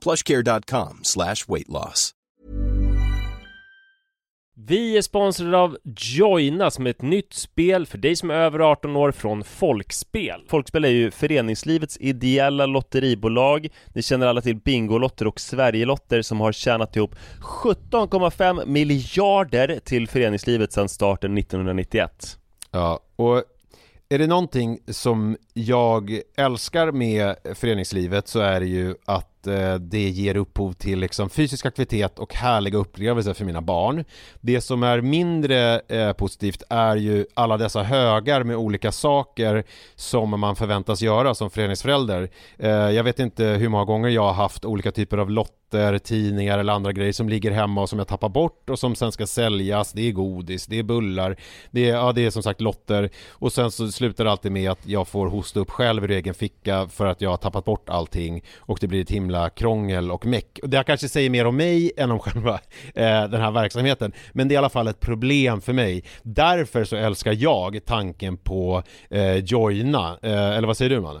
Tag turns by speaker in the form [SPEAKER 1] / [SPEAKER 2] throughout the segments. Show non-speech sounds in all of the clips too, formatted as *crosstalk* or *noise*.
[SPEAKER 1] plushcare.com slash weight loss.
[SPEAKER 2] Vi är sponsrade av Joina som är ett nytt spel för dig som är över 18 år från Folkspel. Folkspel är ju föreningslivets ideella lotteribolag. Ni känner alla till Bingolotter och Sverigelotter som har tjänat ihop 17,5 miljarder till föreningslivet sedan starten 1991.
[SPEAKER 3] Ja, och är det någonting som jag älskar med föreningslivet så är det ju att eh, det ger upphov till liksom fysisk aktivitet och härliga upplevelser för mina barn. Det som är mindre eh, positivt är ju alla dessa högar med olika saker som man förväntas göra som föreningsförälder. Eh, jag vet inte hur många gånger jag har haft olika typer av lotter, tidningar eller andra grejer som ligger hemma och som jag tappar bort och som sen ska säljas. Det är godis, det är bullar, det är, ja, det är som sagt lotter och sen så slutar det alltid med att jag får hosta upp själv ur egen ficka för att jag har tappat bort allting och det blir ett himla krångel och meck. Det här kanske säger mer om mig än om själva eh, den här verksamheten. Men det är i alla fall ett problem för mig. Därför så älskar jag tanken på eh, Joina. Eh, eller vad säger du Manne?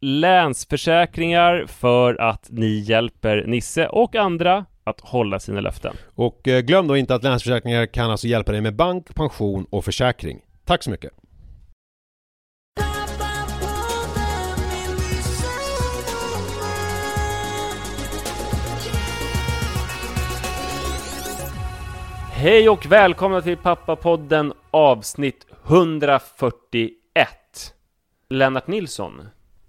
[SPEAKER 2] Länsförsäkringar för att ni hjälper Nisse och andra att hålla sina löften.
[SPEAKER 3] Och uh, glöm då inte att Länsförsäkringar kan alltså hjälpa dig med bank, pension och försäkring. Tack så mycket!
[SPEAKER 2] Hej och välkomna till Pappapodden avsnitt 141. Lennart Nilsson,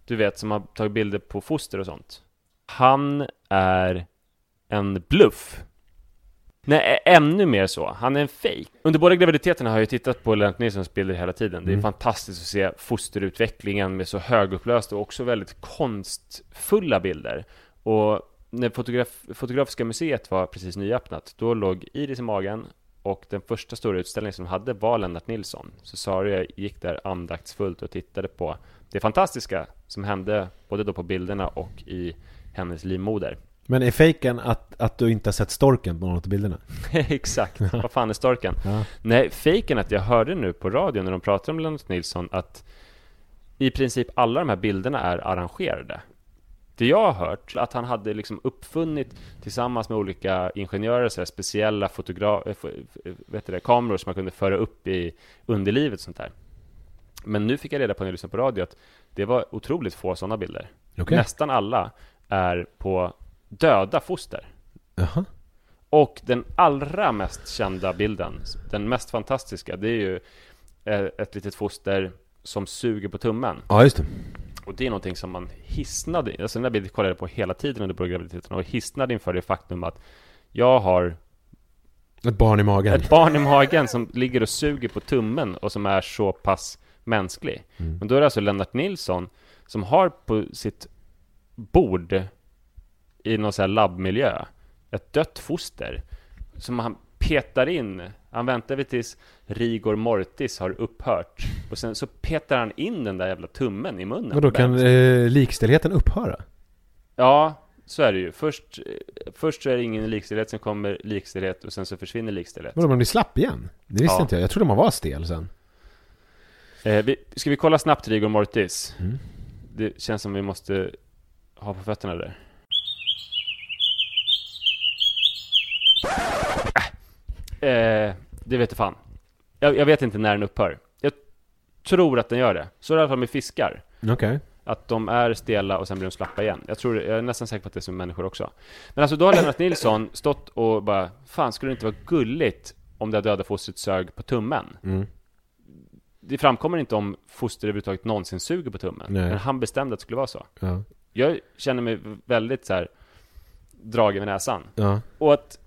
[SPEAKER 2] du vet som har tagit bilder på foster och sånt. Han är en bluff. Nej, ännu mer så. Han är en fake. Under båda graviditeterna har jag tittat på Lennart Nilssons bilder hela tiden. Det är fantastiskt att se fosterutvecklingen med så högupplösta och också väldigt konstfulla bilder. Och när fotograf Fotografiska museet var precis nyöppnat, då låg Iris i magen
[SPEAKER 4] och den första stora utställningen som de hade var Lennart Nilsson. Så Saria gick där andaktsfullt och tittade på det fantastiska som hände både då på bilderna och i hennes livmoder.
[SPEAKER 3] Men är fejken att, att du inte har sett storken på någon av bilderna? *laughs*
[SPEAKER 4] Exakt, vad fan är storken?
[SPEAKER 3] Ja.
[SPEAKER 4] Nej, fejken att jag hörde nu på radio när de pratade om Lennart Nilsson att i princip alla de här bilderna är arrangerade. Det jag har hört, att han hade liksom uppfunnit tillsammans med olika ingenjörer så här, speciella fotogra- f- vet du det, kameror som man kunde föra upp i underlivet och sånt där. Men nu fick jag reda på när jag lyssnade på radio att det var otroligt få sådana bilder.
[SPEAKER 3] Okej.
[SPEAKER 4] Nästan alla är på döda foster.
[SPEAKER 3] Jaha.
[SPEAKER 4] Och den allra mest kända bilden, den mest fantastiska, det är ju eh, ett litet foster som suger på tummen.
[SPEAKER 3] Ja, just det.
[SPEAKER 4] Och det är någonting som man hisnade, alltså den där bilden kollade jag på hela tiden under graviditeten och hisnade inför det faktum att jag har
[SPEAKER 3] Ett barn i magen.
[SPEAKER 4] ett barn i magen som ligger och suger på tummen och som är så pass mänsklig. Men då är det alltså Lennart Nilsson som har på sitt bord i någon sån här labbmiljö ett dött foster som han petar in. Han väntar vi tills Rigor Mortis har upphört och sen så petar han in den där jävla tummen i munnen.
[SPEAKER 3] Och då kan eh, likställdheten upphöra?
[SPEAKER 4] Ja, så är det ju. Först, eh, först så är det ingen likställighet, sen kommer likställighet och sen så försvinner likställighet.
[SPEAKER 3] Vadå, man blir slapp igen? Det visste
[SPEAKER 4] Ja.
[SPEAKER 3] inte jag. Jag trodde man var stel sen.
[SPEAKER 4] Eh, vi, ska vi kolla snabbt Rigor Mortis?
[SPEAKER 3] Mm.
[SPEAKER 4] Det känns som vi måste ha på fötterna där. Äh. Eh, det vet fan. Jag, jag vet inte när den upphör. Jag tror att den gör det. Så är det i alla fall med fiskar.
[SPEAKER 3] Okej.
[SPEAKER 4] Att de är stela och sen blir de slappa igen. Jag, tror, jag är nästan säker på att det är som människor också. Men alltså då har Lennart Nilsson stått och bara Fan, skulle det inte vara gulligt om det döda fostret sög på tummen?
[SPEAKER 3] Mm.
[SPEAKER 4] Det framkommer inte om foster överhuvudtaget någonsin suger på tummen.
[SPEAKER 3] Nej.
[SPEAKER 4] Men han bestämde att det skulle vara så.
[SPEAKER 3] Ja.
[SPEAKER 4] Jag känner mig väldigt så här dragen vid näsan.
[SPEAKER 3] Ja.
[SPEAKER 4] Och att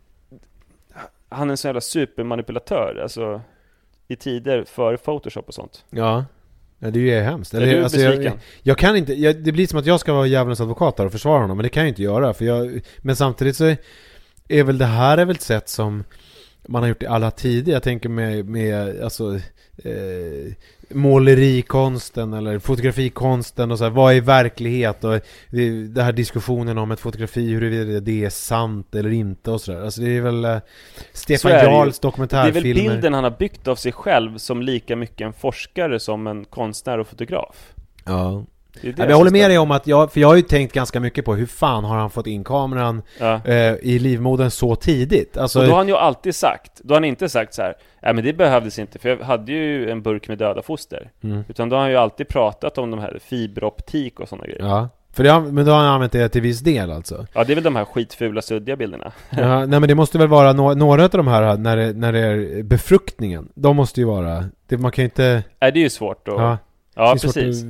[SPEAKER 4] han är en sån jävla supermanipulatör, alltså i tider före Photoshop och sånt.
[SPEAKER 3] Ja. Ja, det är ju hemskt.
[SPEAKER 4] Är du
[SPEAKER 3] alltså, jag,
[SPEAKER 4] besviken?
[SPEAKER 3] jag kan inte, jag, det blir som att jag ska vara djävulens advokat där och försvara honom, men det kan jag inte göra. För jag, men samtidigt så är väl det här är väl ett sätt som man har gjort i alla tider. Jag tänker med, med alltså, eh, målerikonsten eller fotografikonsten och så här, vad är verklighet? Och det här diskussionen om ett fotografi, huruvida det är sant eller inte och sådär. Alltså det är väl eh, Stefan
[SPEAKER 4] Så är det.
[SPEAKER 3] Jarls
[SPEAKER 4] är
[SPEAKER 3] dokumentärfilmer.
[SPEAKER 4] väl bilden han har byggt av sig själv som lika mycket en forskare som en konstnär och fotograf.
[SPEAKER 3] Ja.
[SPEAKER 4] Det det
[SPEAKER 3] Ja, men jag håller med dig om att jag, för jag har ju tänkt ganska mycket på hur fan har han fått in kameran
[SPEAKER 4] Ja.
[SPEAKER 3] eh, i livmodern så tidigt? Alltså,
[SPEAKER 4] Och då har han ju alltid sagt, då har han inte sagt så här, nej men det behövdes inte för jag hade ju en burk med döda foster.
[SPEAKER 3] Mm.
[SPEAKER 4] Utan då har han ju alltid pratat om de här fiberoptik och sådana grejer. Ja.
[SPEAKER 3] ja. För det har, men då har han använt det till viss del alltså?
[SPEAKER 4] det är väl de här skitfula suddiga bilderna. *laughs*
[SPEAKER 3] Ja, nej men det måste väl vara no några av de här när det, när det är befruktningen De måste ju vara, det, man kan ju inte,
[SPEAKER 4] Nej det är ju svårt att...
[SPEAKER 3] ja,
[SPEAKER 4] Ja, precis.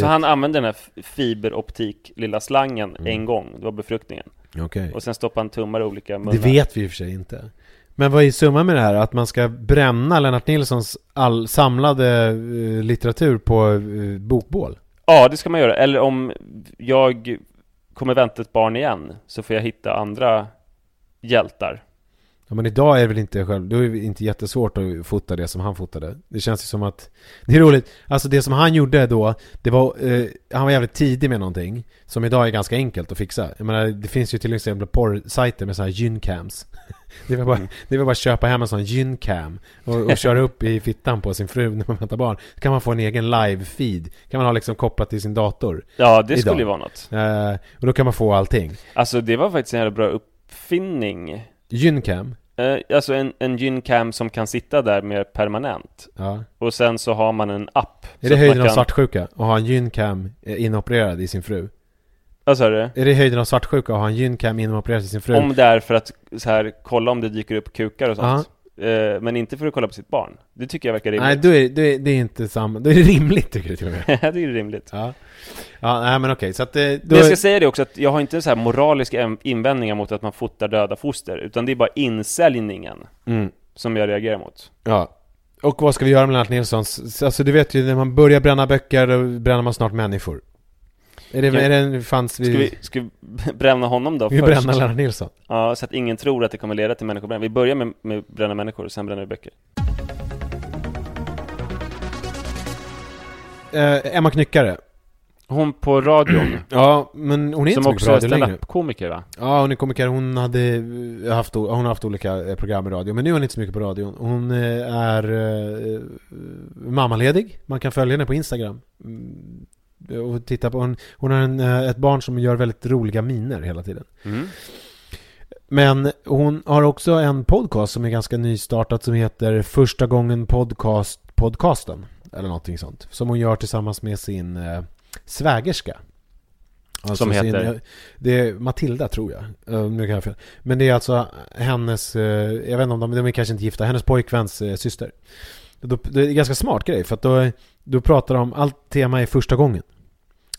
[SPEAKER 4] Så han använde den här fiberoptik lilla slangen
[SPEAKER 3] Mm.
[SPEAKER 4] en gång, det var befruktningen.
[SPEAKER 3] Okej
[SPEAKER 4] Och sen stoppade han tummar i olika munnar.
[SPEAKER 3] Det vet vi i och för sig inte Men vad är summan med det här? Att man ska bränna Lennart Nilssons all samlade eh, litteratur på eh, bokbål?
[SPEAKER 4] Ja, det ska man göra. Eller om jag kommer vänta ett barn igen, så får jag hitta andra hjältar.
[SPEAKER 3] Ja men idag är det väl inte själv, då är det inte jättesvårt att fota det som han fotade. Det känns ju som att *laughs* Det är roligt, alltså det som han gjorde då Det var, eh, han var jävligt tidig med någonting Som idag är ganska enkelt att fixa. Jag menar, det finns ju till exempel porrsajter med sådana här gyncams *laughs* Det var bara, det var bara att köpa hem en sån gyncam och, och köra upp i fittan på sin fru när man väntar barn. Så kan man få en egen live-feed Kan man ha liksom kopplat till sin dator
[SPEAKER 4] Ja, det
[SPEAKER 3] Idag.
[SPEAKER 4] skulle ju vara något.
[SPEAKER 3] eh, Och då kan man få allting.
[SPEAKER 4] Alltså, det var faktiskt en jävla bra uppfinning.
[SPEAKER 3] Gyncam
[SPEAKER 4] Eh, alltså en, en gyncam som kan sitta där mer permanent.
[SPEAKER 3] Ja
[SPEAKER 4] Och sen så har man en app.
[SPEAKER 3] Är det höjden
[SPEAKER 4] man
[SPEAKER 3] av
[SPEAKER 4] kan...
[SPEAKER 3] svartsjuka? Att ha en gyncam eh, inopererad i sin fru?
[SPEAKER 4] Vad sa du?
[SPEAKER 3] Är det höjden av svartsjuka att ha en gyncam inopererad i sin fru?
[SPEAKER 4] Om det är för att så här, kolla om det dyker upp kukar och sånt. Eh, men inte för att kolla på sitt barn. Det tycker jag verkar
[SPEAKER 3] Nej,
[SPEAKER 4] rimligt.
[SPEAKER 3] då är, då är, det är inte samma, då är det rimligt tycker du till och med *laughs*
[SPEAKER 4] det är rimligt.
[SPEAKER 3] Ja, ja nej men okej, så att eh, då...
[SPEAKER 4] Men jag ska säga det också att jag har inte så här moraliska in- invändningar mot att man fotar döda foster, utan det är bara insäljningen
[SPEAKER 3] mm,
[SPEAKER 4] som jag reagerar mot.
[SPEAKER 3] ja Och vad ska vi göra med Lennart Nilssons, alltså du vet ju när man börjar bränna böcker, då bränner man snart människor Är det, är det fanns vi...
[SPEAKER 4] Ska vi, ska *laughs* vi bränna honom då
[SPEAKER 3] vi
[SPEAKER 4] först?
[SPEAKER 3] bränna Lennart Nilsson?
[SPEAKER 4] Ja, så att ingen tror att det kommer leda till människobränning. Vi börjar med, med bränna människor, sen bränner vi böcker.
[SPEAKER 3] Eh, Emma Knyckare.
[SPEAKER 4] Hon på radion, *clears throat*
[SPEAKER 3] Ja, men hon är inte så mycket
[SPEAKER 4] också
[SPEAKER 3] på radio
[SPEAKER 4] standup-komiker va?
[SPEAKER 3] Ja, hon är komiker. Hon, hade eh, haft, hon har haft olika eh, program i radio, men nu är hon inte så mycket på radion. Hon eh, är eh, mammaledig. Man kan följa henne på Instagram. Och titta på, hon, hon har en, eh, ett barn som gör väldigt roliga miner hela tiden.
[SPEAKER 4] Mm.
[SPEAKER 3] Men hon har också en podcast som är ganska nystartat som heter Första gången podcast podcasten. Eller någonting sånt. Som hon gör tillsammans med sin eh, svägerska. Alltså
[SPEAKER 4] Som heter?
[SPEAKER 3] Sin, det är Matilda tror jag. Eh, nu kan jag fel. Men det är alltså hennes, eh, jag vet inte om de, de är kanske inte gifta, hennes pojkväns syster. Då, det är en ganska smart grej för att då, då pratar de, allt tema är första gången.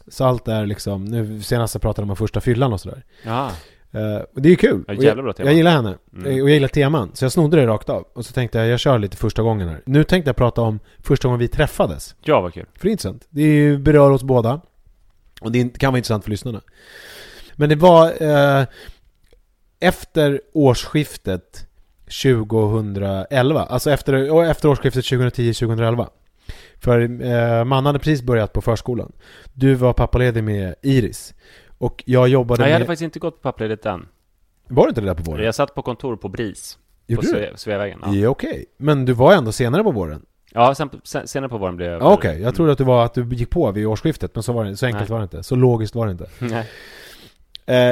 [SPEAKER 3] Så allt är liksom, nu senast så pratade de om första fyllan och sådär.
[SPEAKER 4] Ja,
[SPEAKER 3] Eh, och det är kul.
[SPEAKER 4] Ja, jävla bra tema.
[SPEAKER 3] Jag gillar henne.
[SPEAKER 4] Mm.
[SPEAKER 3] Eh, Och jag gillar teman. Så jag snodde det rakt av. Och så tänkte jag, jag kör lite första gången här. Nu tänkte jag prata om första gången vi träffades.
[SPEAKER 4] ja vad kul.
[SPEAKER 3] För det är intressant. Det ju- berör oss båda. Och det kan vara intressant för lyssnarna. Men det var eh, efter årsskiftet 2011. Alltså efter, efter årsskiftet 2010-2011. För eh, man hade precis börjat på förskolan. Du var pappaledig med Iris. Och jag jobbade
[SPEAKER 4] Nej, jag hade
[SPEAKER 3] med...
[SPEAKER 4] faktiskt inte gått på pappaledigt än.
[SPEAKER 3] Var det inte det där på våren?
[SPEAKER 4] Jag satt på kontor på BRIS, på
[SPEAKER 3] Gjorde du?
[SPEAKER 4] Sve- Sveavägen.
[SPEAKER 3] Ja,
[SPEAKER 4] Ja,
[SPEAKER 3] okej. Men du var ändå senare på våren?
[SPEAKER 4] ja sen, sen, senare på våren blev jag...
[SPEAKER 3] Ja, okej. Jag trodde att det var att du gick på vid årsskiftet, men så var det Så enkelt
[SPEAKER 4] Nej.
[SPEAKER 3] var det inte. Så logiskt var det inte. *laughs*
[SPEAKER 4] Nej.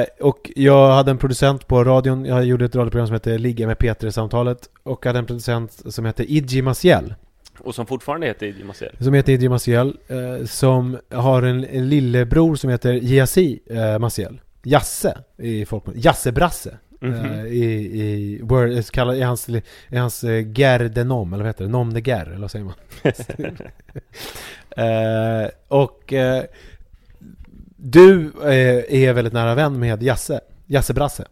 [SPEAKER 3] Eh, och jag hade en producent på radion. Jag gjorde ett radioprogram som hette Ligga med Peter-samtalet. Och hade en producent som hette Idji Maciel.
[SPEAKER 4] Och som fortfarande heter Idje Maciel.
[SPEAKER 3] Som heter Idji Maciel. Eh, som har en, en lillebror som heter Giasi eh, Maciel. Jasse i folkmun. Jassebrasse.
[SPEAKER 4] Mhm.
[SPEAKER 3] Eh, i, i, word, eh, i hans, i hans eh, ger de nom, eller vad heter det? Nom de ger, eller vad säger man? *laughs* eh, och eh, du är väldigt nära vän med Jasse, Jasse Brasse.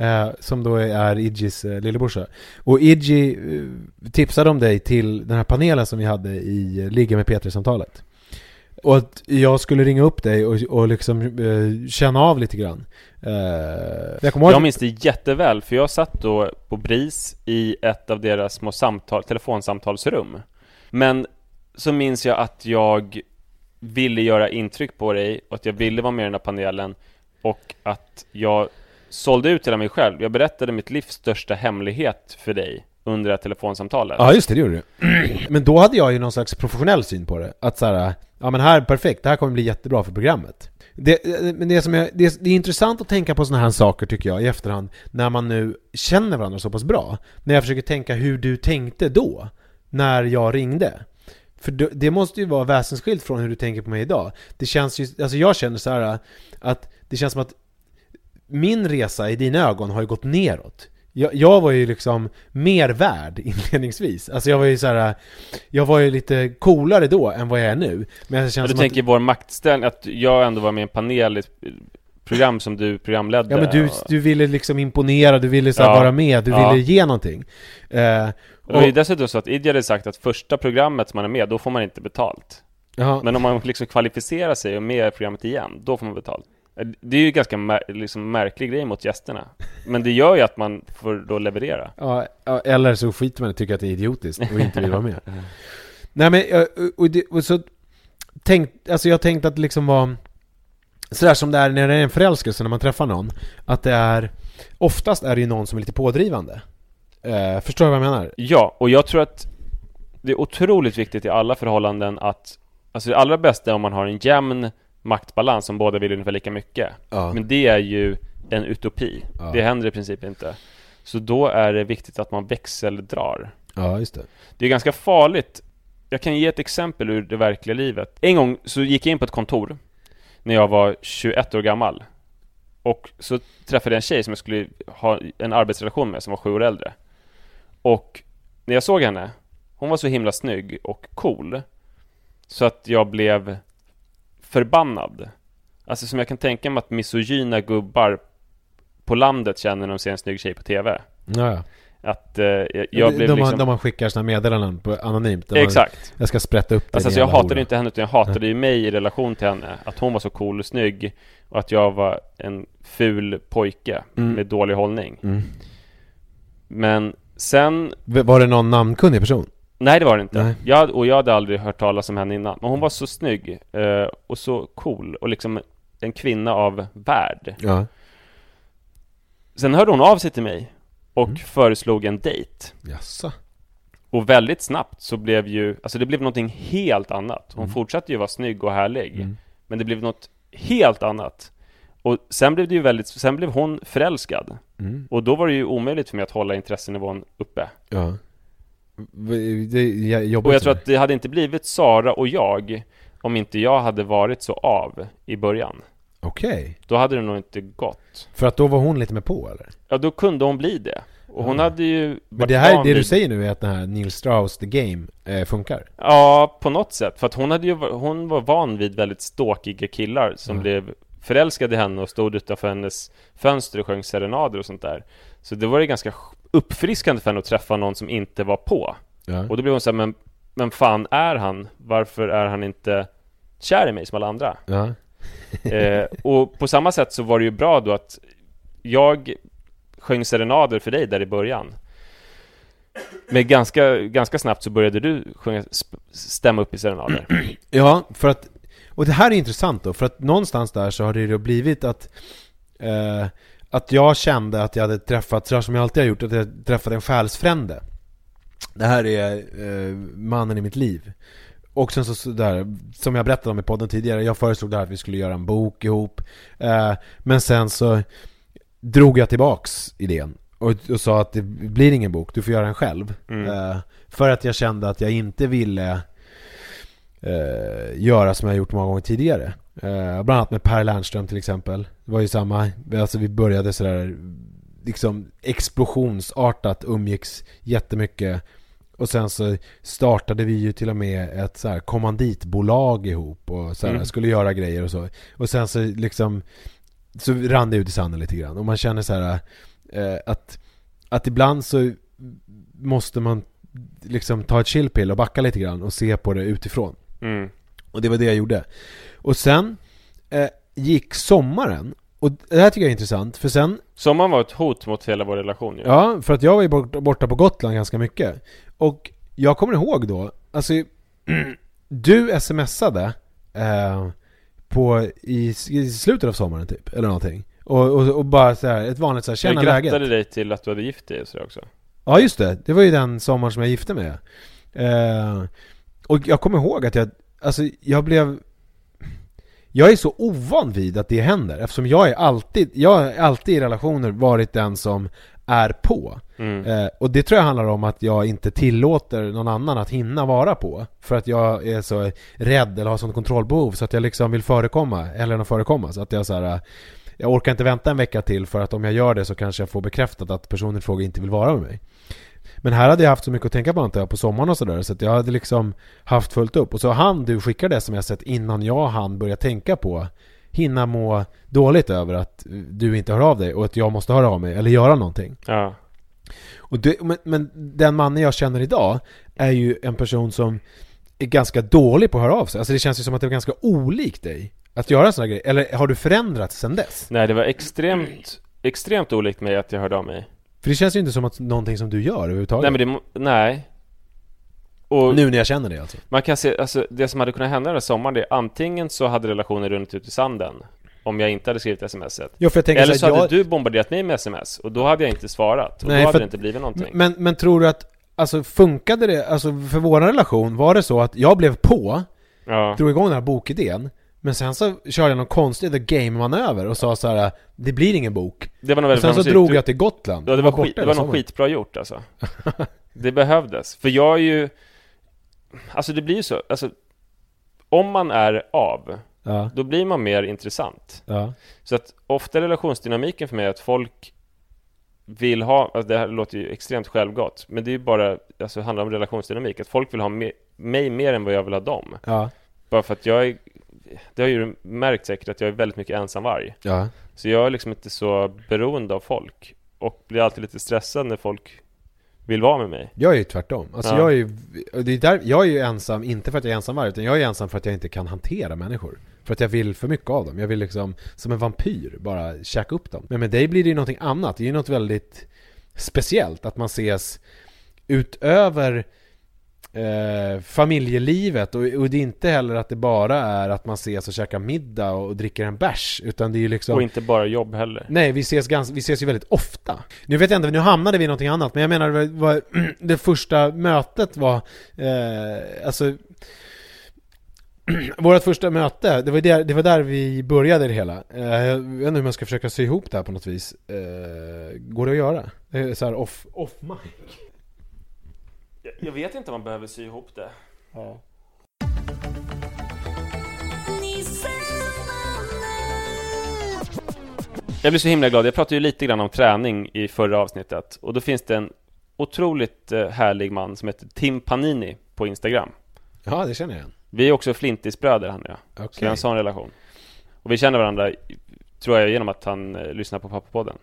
[SPEAKER 3] Eh, som då är Idjis eh, lillebrorsa. Och Idji eh, tipsade om dig till den här panelen som vi hade i eh, Ligga med Peter-samtalet. Och att jag skulle ringa upp dig och, och liksom eh, känna av lite grann. Eh, jag kommer ihåg...
[SPEAKER 4] Jag minns det jätteväl, för jag satt då på BRIS i ett av deras små samtal, telefonsamtalsrum. Men så minns jag att jag ville göra intryck på dig och att jag ville vara med i den här panelen och att jag sålde ut hela mig själv. Jag berättade mitt livs största hemlighet för dig under det här telefonsamtalet.
[SPEAKER 3] Ja just det, det gjorde du. *clears throat* Men då hade jag ju någon slags professionell syn på det. Att så här, ja men här, perfekt, det här kommer bli jättebra för programmet. Det, eh, men det, som är, det, är, det är intressant att tänka på sådana här saker tycker jag i efterhand, när man nu känner varandra så pass bra. När jag försöker tänka hur du tänkte då, när jag ringde. För det, det måste ju vara väsensskilt från hur du tänker på mig idag. Det känns ju, alltså jag känner så här eh, att det känns som att min resa i dina ögon har ju gått neråt. Jag, jag var ju liksom mer värd *laughs* inledningsvis. Alltså jag var ju så här. Jag var ju lite coolare då än vad jag är nu. Men det känns
[SPEAKER 4] Men du tänker
[SPEAKER 3] att,
[SPEAKER 4] vår maktställning, att jag ändå var med i en panel i ett program som du programledde.
[SPEAKER 3] Ja men du,
[SPEAKER 4] och-
[SPEAKER 3] du ville liksom imponera, du ville så
[SPEAKER 4] Ja.
[SPEAKER 3] vara med, du
[SPEAKER 4] Ja.
[SPEAKER 3] ville ge någonting. Eh,
[SPEAKER 4] Det var ju
[SPEAKER 3] och,
[SPEAKER 4] dessutom så att Idje hade sagt att första programmet som man är med, då får man inte betalt.
[SPEAKER 3] ja,
[SPEAKER 4] Men om man liksom kvalificerar sig och är med i programmet igen, då får man betalt. Det är ju ganska mär- liksom märklig grej mot gästerna. Men det gör ju att man får då leverera.
[SPEAKER 3] ja, eller så skiter man och tycker att det är idiotiskt och inte vill vara med. *laughs* Nej men, eh, och, det, och så tänk, alltså jag tänkte att det liksom var Sådär som det är när det är en förälskelse när man träffar någon Att det är Oftast är det ju någon som är lite pådrivande eh, Förstår du vad jag menar?
[SPEAKER 4] Ja, och jag tror att det är otroligt viktigt i alla förhållanden att Alltså det allra bästa är om man har en jämn maktbalans som båda vill ungefär lika mycket.
[SPEAKER 3] Ja.
[SPEAKER 4] Men det är ju en utopi.
[SPEAKER 3] Ja.
[SPEAKER 4] Det händer i princip inte. Så då är det viktigt att man växeldrar.
[SPEAKER 3] Ja, just det
[SPEAKER 4] Det är ganska farligt. Jag kan ge ett exempel ur det verkliga livet. En gång så gick jag in på ett kontor när jag var 21 år gammal. Och så träffade jag en tjej som jag skulle ha en arbetsrelation med som var sju år äldre. Och när jag såg henne, hon var så himla snygg och cool. Så att jag blev förbannad. Alltså som jag kan tänka mig att misogyna gubbar på landet känner när de ser en snygg tjej på TV.
[SPEAKER 3] Ja.
[SPEAKER 4] Att eh, jag,
[SPEAKER 3] de,
[SPEAKER 4] blev
[SPEAKER 3] de,
[SPEAKER 4] liksom...
[SPEAKER 3] man, de man skickar sina meddelanden på anonymt. där Man,
[SPEAKER 4] Exakt.
[SPEAKER 3] jag ska sprätta upp dig
[SPEAKER 4] Alltså, alltså jag hatade
[SPEAKER 3] hora.
[SPEAKER 4] inte henne utan jag hatade ju mig i relation till henne. Att hon var så cool och snygg och att jag var en ful pojke
[SPEAKER 3] Mm.
[SPEAKER 4] med dålig hållning.
[SPEAKER 3] Mm.
[SPEAKER 4] Men sen,
[SPEAKER 3] Var det någon namnkunnig person?
[SPEAKER 4] Nej det var det inte.
[SPEAKER 3] Nej.
[SPEAKER 4] Jag, och jag hade aldrig hört talas om henne innan. Men hon var så snygg eh, och så cool och liksom en kvinna av värld.
[SPEAKER 3] Ja.
[SPEAKER 4] Sen hörde hon av sig till mig och
[SPEAKER 3] Mm.
[SPEAKER 4] föreslog en dejt.
[SPEAKER 3] Jaså?
[SPEAKER 4] Och väldigt snabbt så blev ju, alltså det blev någonting helt annat. Hon
[SPEAKER 3] Mm.
[SPEAKER 4] fortsatte ju vara snygg och härlig.
[SPEAKER 3] Mm.
[SPEAKER 4] Men det blev något helt annat. Och sen blev det ju väldigt, sen blev hon förälskad.
[SPEAKER 3] Mm.
[SPEAKER 4] Och då var det ju omöjligt för mig att hålla intressenivån uppe.
[SPEAKER 3] Ja. Jobbigt.
[SPEAKER 4] Och jag tror att det hade inte blivit Sara och jag om inte jag hade varit så av i början.
[SPEAKER 3] Okej.
[SPEAKER 4] Då hade det nog inte gått.
[SPEAKER 3] För att då var hon lite med på eller?
[SPEAKER 4] Ja, då kunde hon bli det. Och hon
[SPEAKER 3] Ja.
[SPEAKER 4] hade ju
[SPEAKER 3] Men det här, det du säger nu är att den här Neil Strauss The Game eh, funkar?
[SPEAKER 4] Ja, på något sätt. För att hon hade ju, hon var van vid väldigt ståkiga killar som
[SPEAKER 3] Mm.
[SPEAKER 4] blev förälskade i henne och stod utanför hennes fönster och sjöng serenader och sånt där. Så det var det ganska uppfriskande för henne att träffa någon som inte var på.
[SPEAKER 3] Ja.
[SPEAKER 4] Och då blev hon såhär, men, men fan är han? Varför är han inte kär i mig som alla andra?
[SPEAKER 3] ja. *laughs*
[SPEAKER 4] eh, och på samma sätt så var det ju bra då att jag sjöng serenader för dig där i början. Men ganska, ganska snabbt så började du sjunga, stämma upp i serenader. *clears throat*
[SPEAKER 3] Ja, för att... Och det här är intressant då, för att någonstans där så har det ju blivit att... Eh, att jag kände att jag hade träffat, så som jag alltid har gjort, att jag träffade en själsfrände. Det här är eh, mannen i mitt liv. Och sen så, så där, som jag berättade om i podden tidigare, jag föreslog där att vi skulle göra en bok ihop. Eh, men sen så drog jag tillbaks idén och, och sa att det blir ingen bok, du får göra den själv.
[SPEAKER 4] Mm.
[SPEAKER 3] Eh, för att jag kände att jag inte ville eh, göra som jag gjort många gånger tidigare. Eh, bland annat med Per Lernström till exempel. Det var ju samma, alltså vi började sådär liksom explosionsartat umgicks jättemycket. Och sen så startade vi ju till och med ett så här kommanditbolag ihop och så här,
[SPEAKER 4] Mm.
[SPEAKER 3] skulle göra grejer och så. Och sen så liksom så rann det ut i sanden lite grann. Och man känner så här eh, att, att ibland så måste man liksom ta ett chillpill och backa lite grann och se på det utifrån.
[SPEAKER 4] Mm.
[SPEAKER 3] Och det var det jag gjorde. Och sen eh, gick sommaren. Och det här tycker jag är intressant, för sen
[SPEAKER 4] Sommaren var ett hot mot hela vår relation ju.
[SPEAKER 3] Ja, för att jag var ju bort- borta på Gotland ganska mycket. Och jag kommer ihåg då, alltså *clears throat* du smsade eh, på, i, i slutet av sommaren typ, eller någonting. Och, och, och bara så här, ett vanligt så här,
[SPEAKER 4] jag
[SPEAKER 3] känna
[SPEAKER 4] grattade
[SPEAKER 3] läget.
[SPEAKER 4] dig till att du hade gift dig och så också.
[SPEAKER 3] Ja just det, det var ju den sommaren som jag gifte mig. Eh, och jag kommer ihåg att jag, alltså jag blev Jag är så ovan vid att det händer eftersom jag är alltid, jag har alltid i relationer varit den som är på.
[SPEAKER 4] Mm.
[SPEAKER 3] Eh, och det tror jag handlar om att jag inte tillåter någon annan att hinna vara på. För att jag är så rädd eller har sånt kontrollbehov så att jag liksom vill förekomma, eller än att förekomma. Så att jag så här, eh, jag orkar inte vänta en vecka till för att om jag gör det så kanske jag får bekräftat att personen i fråga inte vill vara med mig. Men här hade jag haft så mycket att tänka på antar jag på sommaren och sådär så att jag hade liksom haft fullt upp. Och så han du skickade smset innan jag hann börja tänka på hinna må dåligt över att du inte hör av dig och att jag måste höra av mig eller göra någonting.
[SPEAKER 4] Ja.
[SPEAKER 3] Och det, men, men den mannen jag känner idag är ju en person som är ganska dålig på att höra av sig. Alltså det känns ju som att det är ganska olikt dig att göra sådana grejer. Eller har du förändrats sedan dess?
[SPEAKER 4] Nej, det var extremt, extremt olikt mig att jag hörde av mig.
[SPEAKER 3] För det känns ju inte som att någonting som du gör överhuvudtaget.
[SPEAKER 4] Nej, men det, nej. Och
[SPEAKER 3] Nu när jag känner dig alltså.
[SPEAKER 4] man kan se, alltså det som hade kunnat hända den här sommaren, det är antingen så hade relationen runnit ut i sanden. Om jag inte hade skrivit smset.
[SPEAKER 3] Ja, för jag
[SPEAKER 4] Eller så
[SPEAKER 3] här,
[SPEAKER 4] hade
[SPEAKER 3] jag...
[SPEAKER 4] du bombarderat mig med sms och då hade jag inte svarat. Och
[SPEAKER 3] Nej,
[SPEAKER 4] då hade
[SPEAKER 3] för
[SPEAKER 4] det inte blivit någonting.
[SPEAKER 3] Men, men tror du att, alltså funkade det, alltså för vår relation, var det så att jag blev på,
[SPEAKER 4] ja.
[SPEAKER 3] drog igång den här bokidén, men sen så körde jag någon konstig the game-manöver och sa så här: det blir ingen bok.
[SPEAKER 4] Det var nog
[SPEAKER 3] Och
[SPEAKER 4] väldigt
[SPEAKER 3] sen så drog jag till Gotland.
[SPEAKER 4] Ja, det var,
[SPEAKER 3] borta
[SPEAKER 4] skit, det var nog skitbra gjort alltså. Det behövdes. För jag är ju... Alltså det blir ju så, alltså... Om man är av,
[SPEAKER 3] Ja,
[SPEAKER 4] då blir man mer intressant.
[SPEAKER 3] ja.
[SPEAKER 4] Så att ofta är relationsdynamiken för mig att folk vill ha, alltså det här låter ju extremt självgott, men det är ju bara, alltså handlar om relationsdynamik, att folk vill ha me, mig mer än vad jag vill ha dem.
[SPEAKER 3] Ja,
[SPEAKER 4] Bara för att jag är, det har ju märkt säkert att jag är väldigt mycket ensamvarg.
[SPEAKER 3] ja.
[SPEAKER 4] Så jag är liksom inte så beroende av folk. Och blir alltid lite stressad när folk vill vara med mig.
[SPEAKER 3] Jag är ju tvärtom. Alltså
[SPEAKER 4] Ja.
[SPEAKER 3] jag är ju, det är där, jag är ju ensam, inte för att jag är ensamvarg, utan jag är ensam för att jag inte kan hantera människor. För att jag vill för mycket av dem. Jag vill liksom, som en vampyr, bara käka upp dem. Men med dig blir det ju någonting annat. Det är ju något väldigt speciellt att man ses utöver eh, familjelivet och, och det är inte heller att det bara är att man ses och käkar middag och, och dricker en bärs utan det är ju liksom
[SPEAKER 4] Och inte bara jobb heller.
[SPEAKER 3] Nej, vi ses, ganska, vi ses ju väldigt ofta. Nu vet jag inte, nu hamnade vi i någonting annat, men jag menar det, var, *clears throat* det första mötet var, eh, alltså *clears throat* Vårt första möte, det var där, det var där vi började det hela. Eh, jag vet inte hur man ska försöka sy ihop det här på något vis. Eh, går det att göra? Det är så här off, off mic.
[SPEAKER 4] Jag, jag vet inte om man behöver sy ihop det. Jag blir så himla glad. Jag pratade ju lite grann om träning i förra avsnittet och då finns det en otroligt eh, härlig man som heter Tim Panini på Instagram.
[SPEAKER 3] Ja, det känner jag igen.
[SPEAKER 4] Vi är också flintisbröder han och jag. Så vi har en sån relation. Och vi känner varandra, tror jag, genom att han eh, lyssnar på Pappapodden.